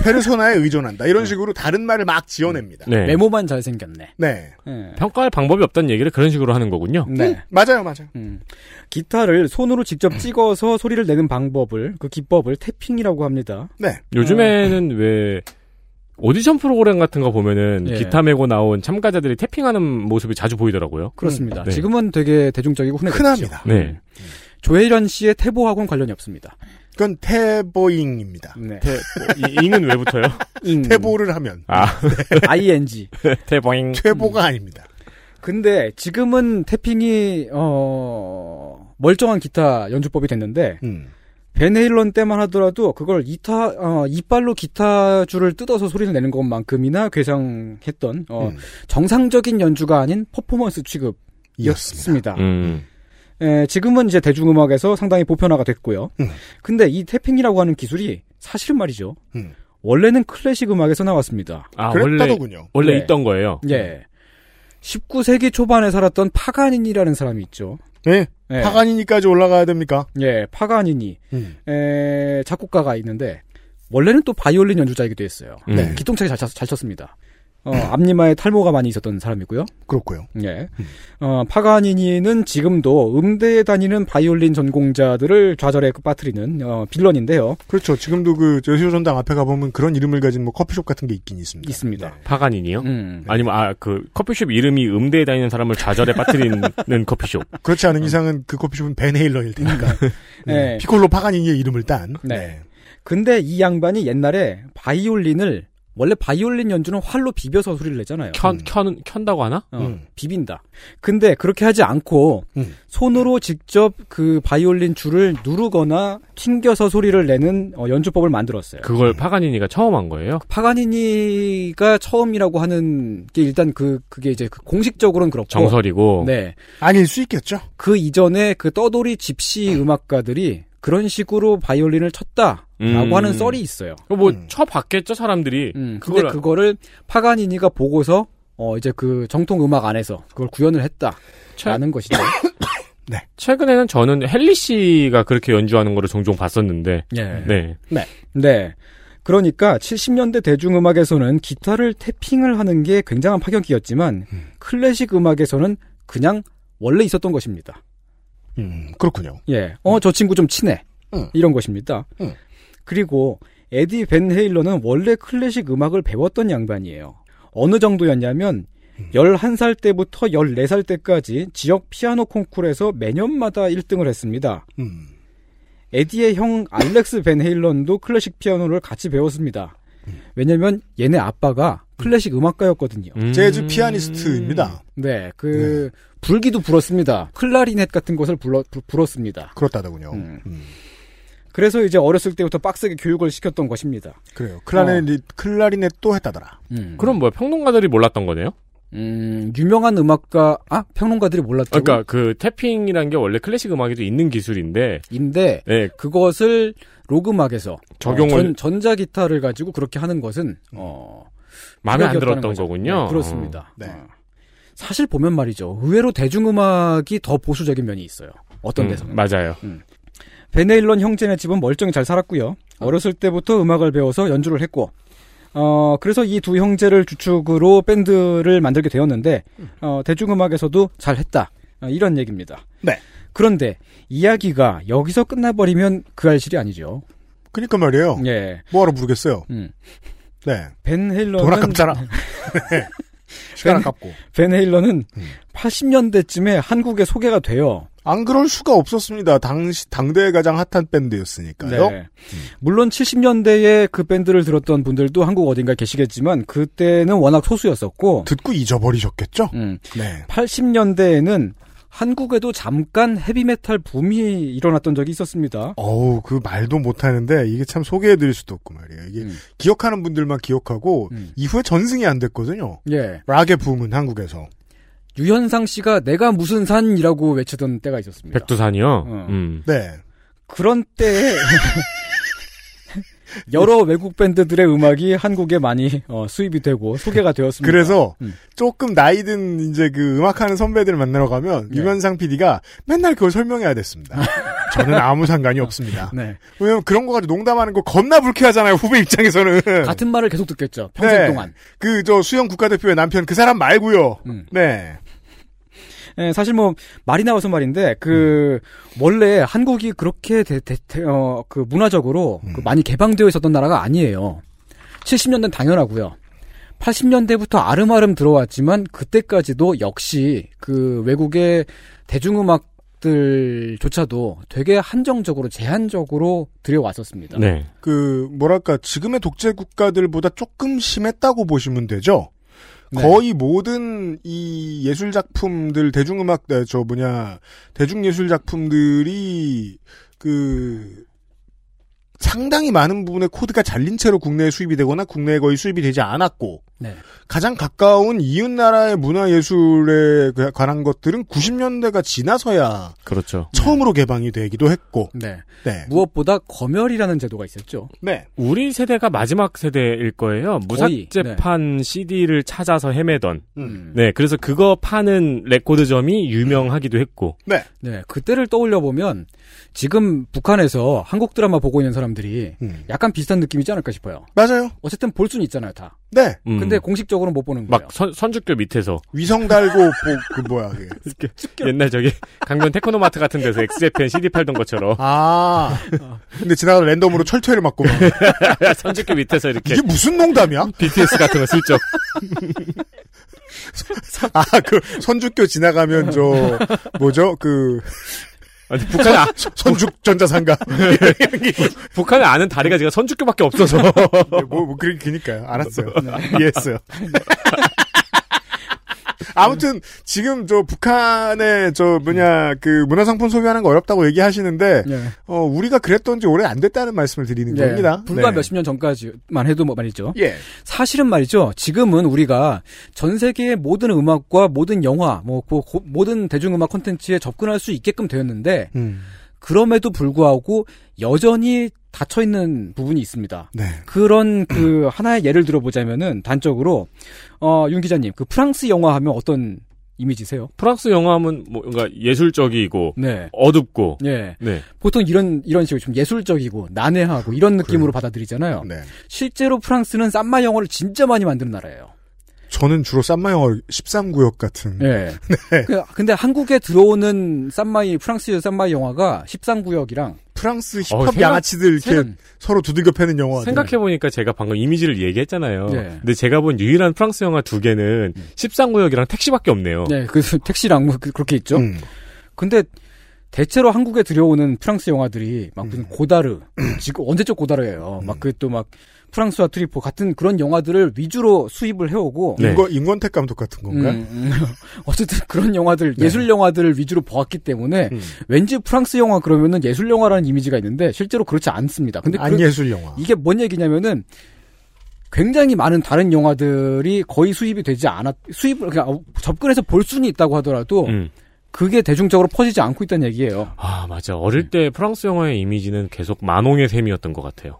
페르소나에 의존한다. 이런 식으로 다른 말을 막 지어냅니다. 네. 메모만 잘생겼네. 네. 예. 평가할 방법이 없다는 얘기를 그런 식으로 하는 거군요. 네. 맞아요, 맞아요. 음. 기타를 손으로 직접 찍어서 소리를 내는 방법을 그 기법을 태핑이라고 합니다. 네. 요즘에는 왜 오디션 프로그램 같은 거 보면은 예. 기타 메고 나온 참가자들이 태핑하는 모습이 자주 보이더라고요. 그렇습니다. 네. 지금은 되게 대중적이고 흔해졌죠. 흔합니다. 네. 조혜련 씨의 태보하고는 관련이 없습니다. 그건 태보잉입니다. 네. 태, 뭐, 이, 잉은 왜 붙어요? 잉. 태보를 하면 아, ing. 태보잉. 퇴보가 아닙니다. 근데 지금은 tapping이 어 멀쩡한 기타 연주법이 됐는데 음. 베네일런 때만 하더라도 그걸 이타 어, 이빨로 기타 줄을 뜯어서 소리를 내는 것만큼이나 괴상했던 어, 음. 정상적인 연주가 아닌 퍼포먼스 취급이었습니다. 음. 에, 지금은 이제 대중음악에서 상당히 보편화가 됐고요. 음. 근데 이 태핑이라고 하는 기술이 사실은 말이죠. 음. 원래는 클래식 음악에서 나왔습니다. 아, 원래, 그랬다더군요. 원래 네. 있던 거예요. 예. 19세기 초반에 살았던 파가닌이라는 사람이 있죠. 네. 예. 파가니니까지 올라가야 됩니까? 예, 파가니니. 음. 에, 작곡가가 있는데, 원래는 또 바이올린 연주자이기도 했어요. 음. 네. 기똥차게 잘, 쳤- 잘 쳤습니다. 어, 앞니마에 탈모가 많이 있었던 사람이고요. 그렇고요. 예. 어, 파가니니는 지금도 음대에 다니는 바이올린 전공자들을 좌절에 빠뜨리는, 어, 빌런인데요. 그렇죠. 지금도 그 여시오 전당 앞에 가보면 그런 이름을 가진 뭐 커피숍 같은 게 있긴 있습니다. 있습니다. 파가닌이요? 음. 아니면 아 그 커피숍 이름이 음대에 다니는 사람을 좌절에 빠뜨리는 커피숍. 그렇지 않은 이상은 그 커피숍은 베네일러일 테니까. 네. 네. 피콜로 파가니니의 이름을 딴. 네. 근데 이 양반이 옛날에 바이올린을 원래 바이올린 연주는 활로 비벼서 소리를 내잖아요. 켠, 켠, 켠다고 하나? 어, 음. 비빈다. 근데 그렇게 하지 않고 음. 손으로 직접 그 바이올린 줄을 누르거나 튕겨서 소리를 내는 어, 연주법을 만들었어요. 그걸 파가니니가 처음 한 거예요? 파가니니가 처음이라고 하는 게 일단 그 그게 이제 그 공식적으로는 그렇고 정설이고. 네. 아닐 수 있겠죠. 그 이전에 그 떠돌이 집시 음악가들이 그런 식으로 바이올린을 쳤다 라고 음. 하는 썰이 있어요. 뭐 음. 쳐봤겠죠 사람들이. 음, 근데 그걸 그거를 파가니니가 보고서 어 이제 그 정통 음악 안에서 그걸 구현을 했다라는 것이죠. 최근에는 저는 헨리 씨가 그렇게 연주하는 거를 종종 봤었는데. 예. 네. 네. 그러니까 70년대 대중음악에서는 기타를 태핑을 하는 게 굉장한 파격이었지만 클래식 음악에서는 그냥 원래 있었던 것입니다. 음, 그렇군요. 예. 어, 저 친구 좀 친해. 음. 이런 것입니다. 음. 그리고 에디 벤 헤일런은 원래 클래식 음악을 배웠던 양반이에요. 어느 정도였냐면 11살 때부터 14살 때까지 지역 피아노 콩쿠르에서 매년마다 1등을 했습니다. 음. 에디의 형 알렉스 벤 헤일런도 클래식 피아노를 같이 배웠습니다. 왜냐면 얘네 아빠가 클래식 음악가였거든요. 음. 재즈 피아니스트입니다. 네, 그 불기도 불었습니다. 클라리넷 같은 것을 불러, 불- 불었습니다. 그렇다더군요. 음. 음. 그래서 이제 어렸을 때부터 빡세게 교육을 시켰던 것입니다. 그래요. 클라리넷, 클라리넷 또 했다더라. 음. 그럼 뭐야 평론가들이 몰랐던 거네요? 음, 유명한 음악가, 아, 평론가들이 몰랐다고? 그러니까 그 태핑이란 게 원래 클래식 음악에도 있는 기술인데 인데, 네. 그것을 로그막에서 적용을- 어, 전, 전자 기타를 가지고 그렇게 하는 것은, 어, 마음에 안 들었던 거죠. 거군요. 네, 그렇습니다. 네. 어. 사실 보면 말이죠. 의외로 대중음악이 더 보수적인 면이 있어요. 어떤 음, 데서는. 맞아요. 베네일런 형제네 집은 멀쩡히 잘 살았고요. 어렸을 때부터 음악을 배워서 연주를 했고, 어, 그래서 이 두 형제를 주축으로 밴드를 만들게 되었는데, 어, 대중음악에서도 잘 했다. 어, 이런 얘기입니다. 네. 그런데 이야기가 여기서 끝나버리면 그 알실이 아니죠. 그니까 말이에요. 예. 뭐하러 부르겠어요. 음. 네. 벤 헤일런은 돈 아깝잖아. 네. 시간 아깝고. 벤 헤일런은 80년대쯤에 한국에 소개가 돼요. 안 그럴 수가 없었습니다. 당시 당대의 가장 핫한 밴드였으니까요. 네. 물론 70년대에 그 밴드를 들었던 분들도 한국 어딘가 계시겠지만 그때는 워낙 소수였었고 듣고 잊어버리셨겠죠? 음. 네. 80년대에는 한국에도 잠깐 헤비메탈 붐이 일어났던 적이 있었습니다. 어우, 그 말도 못하는데, 이게 참 소개해드릴 수도 없고 말이에요. 이게, 음. 기억하는 분들만 기억하고, 이후에 전승이 안 됐거든요. 예. 락의 붐은 한국에서. 유현상 씨가 내가 무슨 산이라고 외치던 때가 있었습니다. 백두산이요. 어. 음. 네. 그런 때에 여러 외국 밴드들의 음악이 한국에 많이 어, 수입이 되고 소개가 되었습니다. 그래서, 음. 조금 나이든 이제 그 음악하는 선배들 을 만나러 가면, 네. 유면상 PD가 맨날 그걸 설명해야 됐습니다. 저는 아무 상관이 없습니다. 네. 왜냐면 그런 거 가지고 농담하는 거 겁나 불쾌하잖아요, 후배 입장에서는. 같은 말을 계속 듣겠죠. 평생 네. 동안. 그, 저, 수영 국가대표의 남편 그 사람 말고요 음. 네. 예, 사실 뭐 말이 나와서 말인데 그 원래 한국이 그렇게 대, 대, 대- 어, 그 문화적으로 그 많이 개방되어 있었던 나라가 아니에요. 70년대는 당연하고요. 80년대부터 아름아름 들어왔지만 그때까지도 역시 그 외국의 대중음악들조차도 되게 한정적으로 제한적으로 들여왔었습니다. 네. 그, 뭐랄까, 지금의 독재 국가들보다 조금 심했다고 보시면 되죠? 네. 거의 모든 이 예술 작품들, 대중음악, 네, 저 뭐냐, 대중예술 작품들이, 그, 상당히 많은 부분의 코드가 잘린 채로 국내에 수입이 되거나 국내에 거의 수입이 되지 않았고, 네. 가장 가까운 이웃 나라의 문화 예술에 관한 것들은 90년대가 지나서야 그렇죠. 처음으로 개방이 되기도 했고, 네. 네. 무엇보다 검열이라는 제도가 있었죠. 네. 우리 세대가 마지막 세대일 거예요. 거의, 무삭제판 CD를 찾아서 헤매던. 음. 네, 그래서 그거 파는 레코드점이 유명하기도 했고. 네. 네, 그때를 떠올려 보면 지금 북한에서 한국 드라마 보고 있는 사람 들이 음. 약간 비슷한 느낌이지 않을까 싶어요. 맞아요. 어쨌든 볼 수는 있잖아요, 다. 네. 음. 근데 공식적으로 못 보는 거예요. 막 선, 선주교 밑에서 위성 달고, 뭐, 그 뭐야, 그게. 옛날 저기 강변 테크노마트 같은 데서 엑스제팬 CD 팔던 것처럼 아. 근데 지나가다 랜덤으로 철퇴를 맞고. 막. 선주교 밑에서 이렇게 이게 무슨 농담이야? BTS 같은 거 슬쩍 아, 그, 선주교 지나가면 저, 뭐죠? 그, 아니, 북한에 아, 선죽 전자상가. 북한에 아는 다리가 지금 선주교밖에 없어서 뭐, 뭐, 그렇게, 그니까요. 알았어요. 이해했어요. 아무튼, 지금 저 북한의 저 뭐냐, 그 문화상품 소비하는 거 어렵다고 얘기하시는데, 네. 어, 우리가 그랬던 지 오래 안 됐다는 말씀을 드리는 네, 겁니다. 불과 네. 몇십 년 전까지만 해도 뭐 말이죠. 예. 사실은 말이죠. 지금은 우리가 전 세계의 모든 음악과 모든 영화, 뭐 고- 고- 모든 대중음악 콘텐츠에 접근할 수 있게끔 되었는데 음. 그럼에도 불구하고 여전히 닫혀 있는 부분이 있습니다. 네. 그런 그 하나의 예를 들어보자면은 단적으로 어, 윤 기자님 그 프랑스 영화 하면 어떤 이미지세요? 프랑스 영화하면 뭔가 예술적이고 네. 어둡고 예. 네. 보통 이런 이런 식으로 좀 예술적이고 난해하고 이런 느낌으로 받아들이잖아요. 네. 실제로 프랑스는 쌈마 영화를 진짜 많이 만드는 나라예요. 저는 주로 쌈마 영어 13구역 같은. 예. 네. 그, 근데 한국에 들어오는 쌈마이 프랑스 쌈마이 영화가 13구역이랑 프랑스 힙합 어, 생각- 양아치들 이렇게 생각- 서로 두들겨 패는 영화. 생각해보니까 제가 방금 이미지를 얘기했잖아요. 네. 근데 제가 본 유일한 프랑스 영화 두 개는 13구역이랑 택시밖에 없네요. 네, 그 택시랑 뭐 그- 그렇게 있죠. 음. 근데 대체로 한국에 들여오는 프랑스 영화들이 막 무슨 고다르 지금 언제적 고다르예요. 막 그 또막 프랑수아 트뤼포 같은 그런 영화들을 위주로 수입을 해오고 인권, 임권택 감독 같은 건가요? 음, 음. 어쨌든 그런 영화들 예술 영화들을 위주로 보았기 때문에 음. 왠지 프랑스 영화 그러면은 예술 영화라는 이미지가 있는데 실제로 그렇지 않습니다. 근데 안 그- 예술 영화. 이게 뭔 얘기냐면은 굉장히 많은 다른 영화들이 거의 수입이 되지 않았 수입을 그냥 접근해서 볼 수는 있다고 하더라도 음. 그게 대중적으로 퍼지지 않고 있다는 얘기예요. 아, 맞아. 어릴 때 프랑스 영화의 이미지는 계속 만홍의 셈이었던 것 같아요.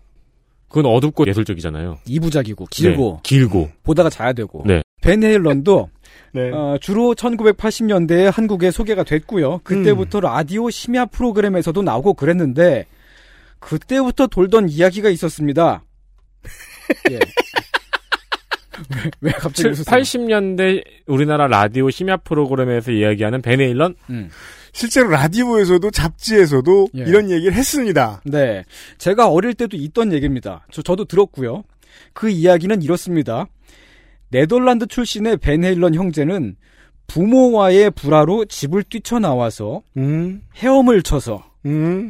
그건 어둡고 예술적이잖아요. 이부작이고 길고 네, 길고. 보다가 자야 되고 네. 벤 헤일런도 네. 어, 주로 1980년대에 한국에 소개가 됐고요. 그때부터 라디오 심야 프로그램에서도 나오고 그랬는데 그때부터 돌던 이야기가 있었습니다. 예. 왜, 왜 갑자기 웃으세요? 80년대 우리나라 라디오 심야 프로그램에서 이야기하는 베네일런? 음. 실제로 라디오에서도 잡지에서도 예. 이런 얘기를 했습니다. 네. 제가 어릴 때도 있던 얘기입니다. 저, 저도 들었고요. 그 이야기는 이렇습니다. 네덜란드 출신의 벤 헤일런 형제는 부모와의 불화로 집을 뛰쳐나와서 음. 헤엄을 쳐서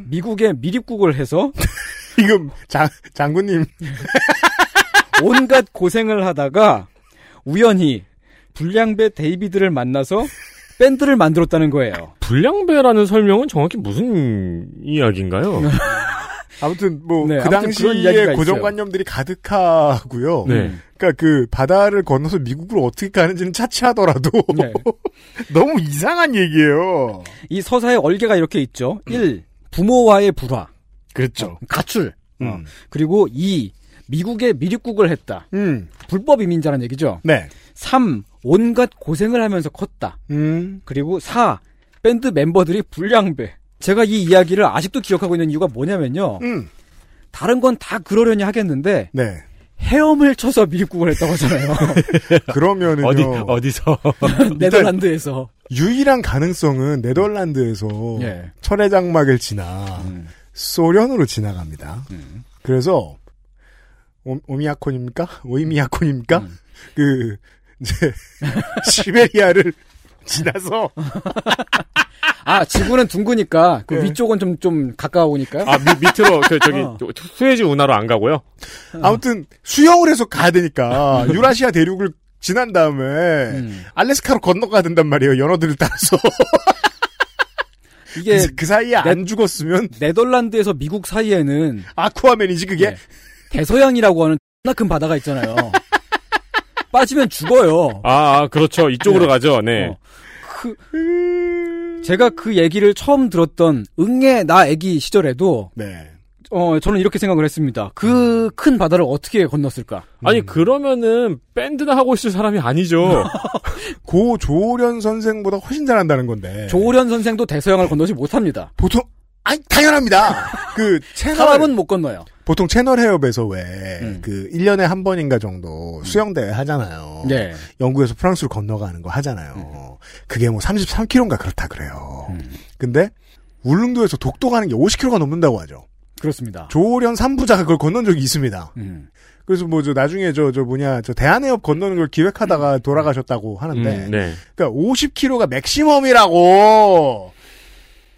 미국에 밀입국을 해서 지금 장, 장군님 온갖 고생을 하다가 우연히 불량배 데이비드를 만나서 밴드를 만들었다는 거예요. 불량배라는 설명은 정확히 무슨 이야기인가요? 아무튼 뭐그 네, 그런 당시에 고정관념들이 가득하고요. 네. 그러니까 그 바다를 건너서 미국으로 어떻게 가는지는 차치하더라도 네. 너무 이상한 얘기예요. 이 서사의 얼개가 이렇게 있죠. 1. 부모와의 불화. 그렇죠. 가출. 어. 음. 그리고 2. 미국에 미립국을 했다. 음. 불법 이민자라는 얘기죠. 네. 3. 온갖 고생을 하면서 컸다. 음. 그리고 4. 밴드 멤버들이 불량배. 제가 이 이야기를 아직도 기억하고 있는 이유가 뭐냐면요. 음. 다른 건 다 그러려니 하겠는데 네. 헤엄을 쳐서 미립국을 했다고 하잖아요. 그러면은요. 어디, 어디서? 네덜란드에서. 유일한 가능성은 네덜란드에서 예. 철의 장막을 지나 음. 소련으로 지나갑니다. 그래서 오, 오미야콘입니까? 오이미야콘입니까? 음. 그 이제 시베리아를 지나서 아, 지구는 둥그니까 그 네. 위쪽은 좀 좀 가까우니까요. 아, 밑, 밑으로, 그, 저기, 어. 수에즈 운하로 안 가고요? 아무튼 수영을 해서 가야 되니까 유라시아 대륙을 지난 다음에 음. 알래스카로 건너가야 된단 말이에요. 연어들을 따라서 이게 그, 그 사이에 안 죽었으면 네덜란드에서 미국 사이에는 아쿠아맨이지 그게 네. 대서양이라고 하는 X나 큰 바다가 있잖아요. 빠지면 죽어요. 아, 아, 그렇죠. 이쪽으로 네. 가죠. 네. 어. 제가 그 얘기를 처음 들었던 응애 나 애기 시절에도 네. 어 저는 이렇게 생각을 했습니다. 그큰 바다를 어떻게 건넜을까? 아니, 그러면은, 밴드나 하고 있을 사람이 아니죠. 고 조련 선생보다 훨씬 잘한다는 건데 조련 선생도 대서양을 건너지 못합니다. 보통 아니 당연합니다. 그 채널 사람은 못 건너요. 보통 채널 해협에서 왜 음. 그 1년에 한 번인가 정도 수영 대회 하잖아요. 네. 영국에서 프랑스로 건너가는 거 하잖아요. 그게 뭐 33km인가 그렇다 그래요. 음. 근데 울릉도에서 독도 가는 게 50km가 넘는다고 하죠. 그렇습니다. 조련 3부자가 그걸 건넌 적이 있습니다. 음. 그래서 뭐 저 나중에 저 저 뭐냐 저 대한해협 건너는 걸 기획하다가 돌아가셨다고 하는데 음, 네. 그러니까 50km가 맥시멈이라고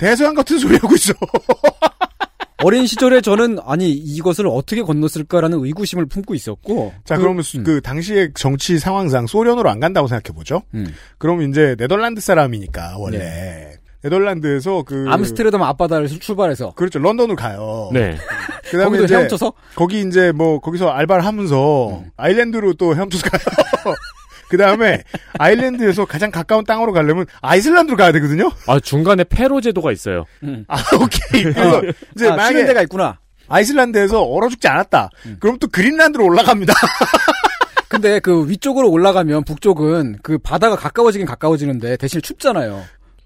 대서양 같은 소리 하고 있어. 어린 시절에 저는 아니 이것을 어떻게 건넜을까라는 의구심을 품고 있었고 자, 그- 그러면 수- 그 당시의 정치 상황상 소련으로 안 간다고 생각해 보죠. 음. 그러면 이제 네덜란드 사람이니까 원래 네덜란드에서 그 암스테르담 앞바다를 출발해서 그렇죠 런던으로 가요. 네. 그다음에 거기도 이제 헤엄쳐서 거기 이제 뭐 거기서 알바를 하면서 음. 아일랜드로 또 헤엄쳐서 가요. 그 다음에 아일랜드에서 가장 가까운 땅으로 가려면 아이슬란드로 가야 되거든요. 아, 중간에 페로 제도가 있어요. 음. 아 오케이. 그래서 이제 아, 만약에 데가 있구나. 아이슬란드에서 얼어 죽지 않았다. 음. 그럼 또 그린란드로 올라갑니다. 근데 그 위쪽으로 올라가면 북쪽은 그 바다가 가까워지긴 가까워지는데 대신 춥잖아요.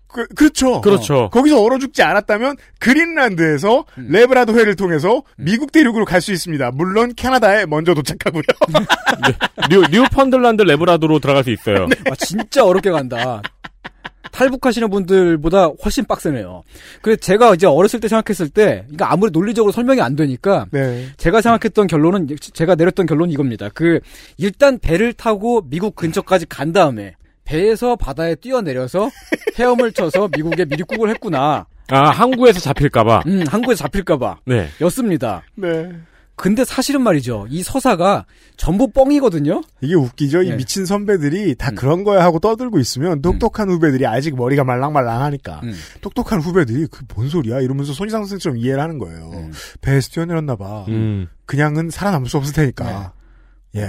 그, 그렇죠. 그렇죠. 거기서 얼어 죽지 않았다면 그린란드에서 음. 래브라도 해를 통해서 미국 대륙으로 갈 수 있습니다. 물론 캐나다에 먼저 도착하고요. 뉴, 뉴펀들랜드 래브라도로 들어갈 수 있어요. 아, 진짜 어렵게 간다. 탈북하시는 분들보다 훨씬 빡세네요. 그래서 제가 이제 어렸을 때 생각했을 때, 이거 아무리 논리적으로 설명이 안 되니까, 네. 제가 생각했던 결론은, 제가 내렸던 결론이 이겁니다. 그, 일단 배를 타고 미국 근처까지 간 다음에, 배에서 바다에 뛰어내려서 헤엄을 쳐서 미국에 미립국을 했구나. 아, 항구에서 잡힐까봐. 음, 항구에서 잡힐까봐. 네. 였습니다. 네. 근데 사실은 말이죠. 이 서사가 전부 뻥이거든요. 이게 웃기죠. 이 예. 미친 선배들이 음. 다 그런 거야 하고 떠들고 있으면 똑똑한 후배들이 아직 머리가 말랑말랑하니까 음. 똑똑한 후배들이 그 뭔 소리야 이러면서 손희상 선생처럼 이해를 하는 거예요. 배에서 뛰어내렸나 봐. 음. 그냥은 살아남을 수 없을 테니까. 예.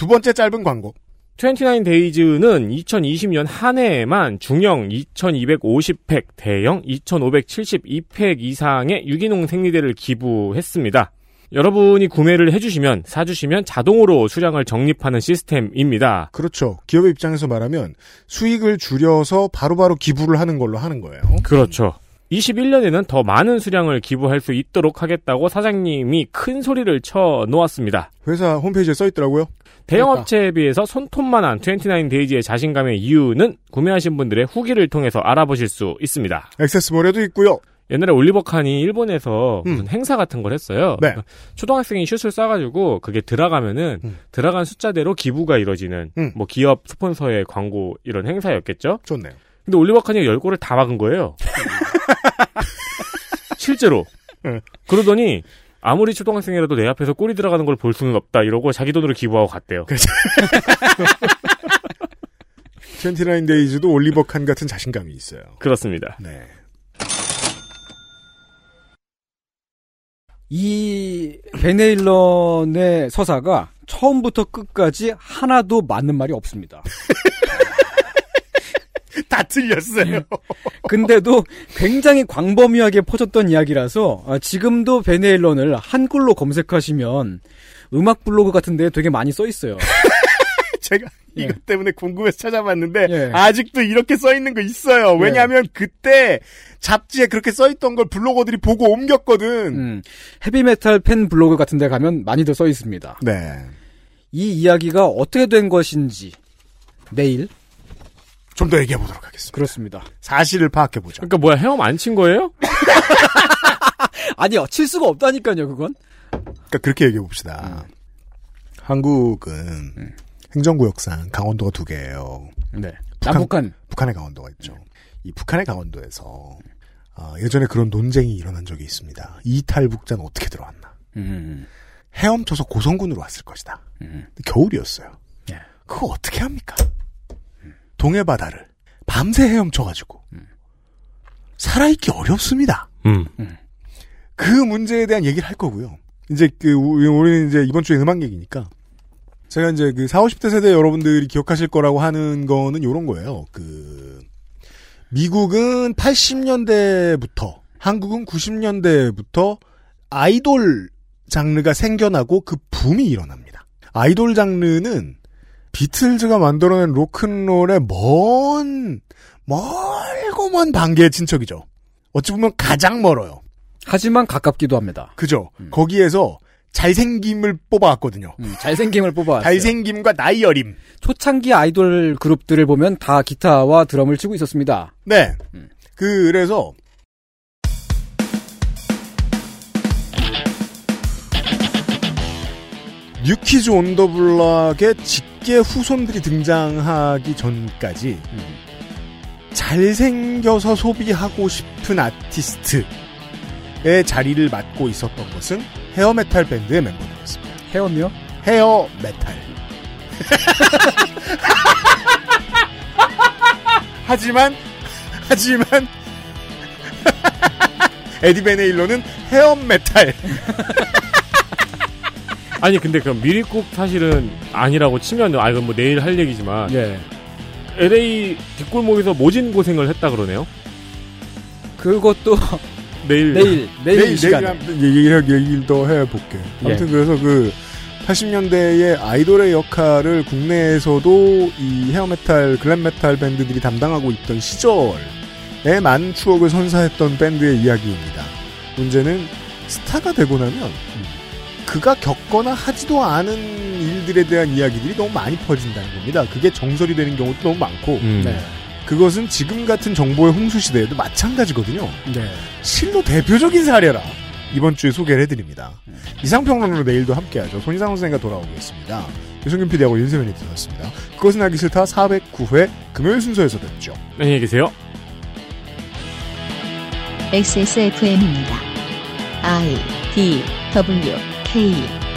두 번째 짧은 광고. 29Days는 2020년 한 해에만 중형 2250팩, 대형 2572팩 이상의 유기농 생리대를 기부했습니다. 여러분이 구매를 해주시면, 사주시면 자동으로 수량을 적립하는 시스템입니다. 그렇죠. 기업의 입장에서 말하면 수익을 줄여서 바로바로 기부를 하는 걸로 하는 거예요. 그렇죠. 21년에는 더 많은 수량을 기부할 수 있도록 하겠다고 사장님이 큰 소리를 쳐 놓았습니다. 회사 홈페이지에 써 있더라고요. 대형 업체에 비해서 손톱만한 29데이지의 자신감의 이유는 구매하신 분들의 후기를 통해서 알아보실 수 있습니다. 액세스몰에도 있고요. 옛날에 올리버 칸이 일본에서 무슨 행사 같은 걸 했어요. 네. 초등학생이 슛을 쏴가지고 그게 들어가면은 들어간 숫자대로 기부가 이루어지는 뭐 기업 스폰서의 광고 이런 행사였겠죠. 좋네요. 근데 올리버 칸이 열 골을 다 막은 거예요. 실제로. 그러더니 아무리 초등학생이라도 내 앞에서 골이 들어가는 걸 볼 수는 없다 이러고 자기 돈으로 기부하고 갔대요. 29데이즈도 올리버 칸 같은 자신감이 있어요. 그렇습니다. 네. 이 베네일런의 서사가 처음부터 끝까지 하나도 맞는 말이 없습니다. 다 틀렸어요. 근데도 굉장히 광범위하게 퍼졌던 이야기라서 아, 지금도 베네일런을 한글로 검색하시면 음악 블로그 같은 데 되게 많이 써 있어요. 제가 예. 이것 때문에 궁금해서 찾아봤는데 아직도 이렇게 써 있는 거 있어요. 예. 왜냐하면 그때 잡지에 그렇게 써 있던 걸 블로거들이 보고 옮겼거든. 음, 헤비메탈 팬 블로그 같은 데 가면 많이들 써 있습니다. 네. 이 이야기가 어떻게 된 것인지 내일 좀 더 얘기해 보도록 하겠습니다. 그렇습니다. 사실을 파악해 보죠. 그러니까 뭐야 헤엄 안 친 거예요? 아니요, 칠 수가 없다니까요, 그건. 그러니까 그렇게 얘기해 봅시다. 한국은 행정구역상 강원도가 두 개예요. 네. 남북한. 북한의 강원도가 있죠. 이 북한의 강원도에서 아, 예전에 그런 논쟁이 일어난 적이 있습니다. 이탈북자는 어떻게 들어왔나? 음. 헤엄쳐서 고성군으로 왔을 것이다. 겨울이었어요. 그거 어떻게 합니까? 동해 바다를 밤새 헤엄쳐가지고 살아있기 어렵습니다. 음. 그 문제에 대한 얘기를 할 거고요. 이제 그 우리- 우리는 이제 이번 주에 음악 얘기니까 제가 이제 그 4, 50대 세대 여러분들이 기억하실 거라고 하는 거는 요런 거예요. 그 미국은 80년대부터 한국은 90년대부터 아이돌 장르가 생겨나고 그 붐이 일어납니다. 아이돌 장르는 비틀즈가 만들어낸 로큰롤의 먼 멀고 먼 단계의 친척이죠. 어찌 보면 가장 멀어요. 하지만 가깝기도 합니다. 그죠? 거기에서 잘생김을 뽑아왔거든요. 음, 잘생김을 뽑아왔어요. 잘생김과 나이 어림. 초창기 아이돌 그룹들을 보면 다 기타와 드럼을 치고 있었습니다. 네. 그래서 뉴키즈 온 더 블락의 직계 후손들이 등장하기 전까지 잘생겨서 소비하고 싶은 아티스트의 자리를 맡고 있었던 것은 헤어 메탈 밴드의 멤버들이었습니다. 헤어며? 헤어 메탈. 하지만 하지만 에디 베네일로는 헤어 메탈. 아니 근데 그럼 미리국 사실은 아니라고 치면 아 이건 뭐 내일 할 얘기지만 예. LA 뒷골목에서 모진 고생을 했다 그러네요. 그것도 내일 내일 내일 이 시간에. 한번 얘기를 얘기를 더 해볼게. 아무튼 예. 그래서 그 80년대의 아이돌의 역할을 국내에서도 이 헤어메탈, 글램메탈 밴드들이 담당하고 있던 시절에 많은 추억을 선사했던 밴드의 이야기입니다. 문제는 스타가 되고 나면 그가 겪거나 하지도 않은 일들에 대한 이야기들이 너무 많이 퍼진다는 겁니다. 그게 정설이 되는 경우도 너무 많고 음. 네. 그것은 지금 같은 정보의 홍수 시대에도 마찬가지거든요. 네. 실로 대표적인 사례라 이번 주에 소개를 해드립니다. 이상평론으로 내일도 함께하죠. 손희상 선생과 돌아오겠습니다. 유승균 PD하고 윤세민이 들었습니다. 그것은 알기 싫다 409회 금요일 순서에서 뵙죠. 안녕히 계세요. XSFM입니다. I D W K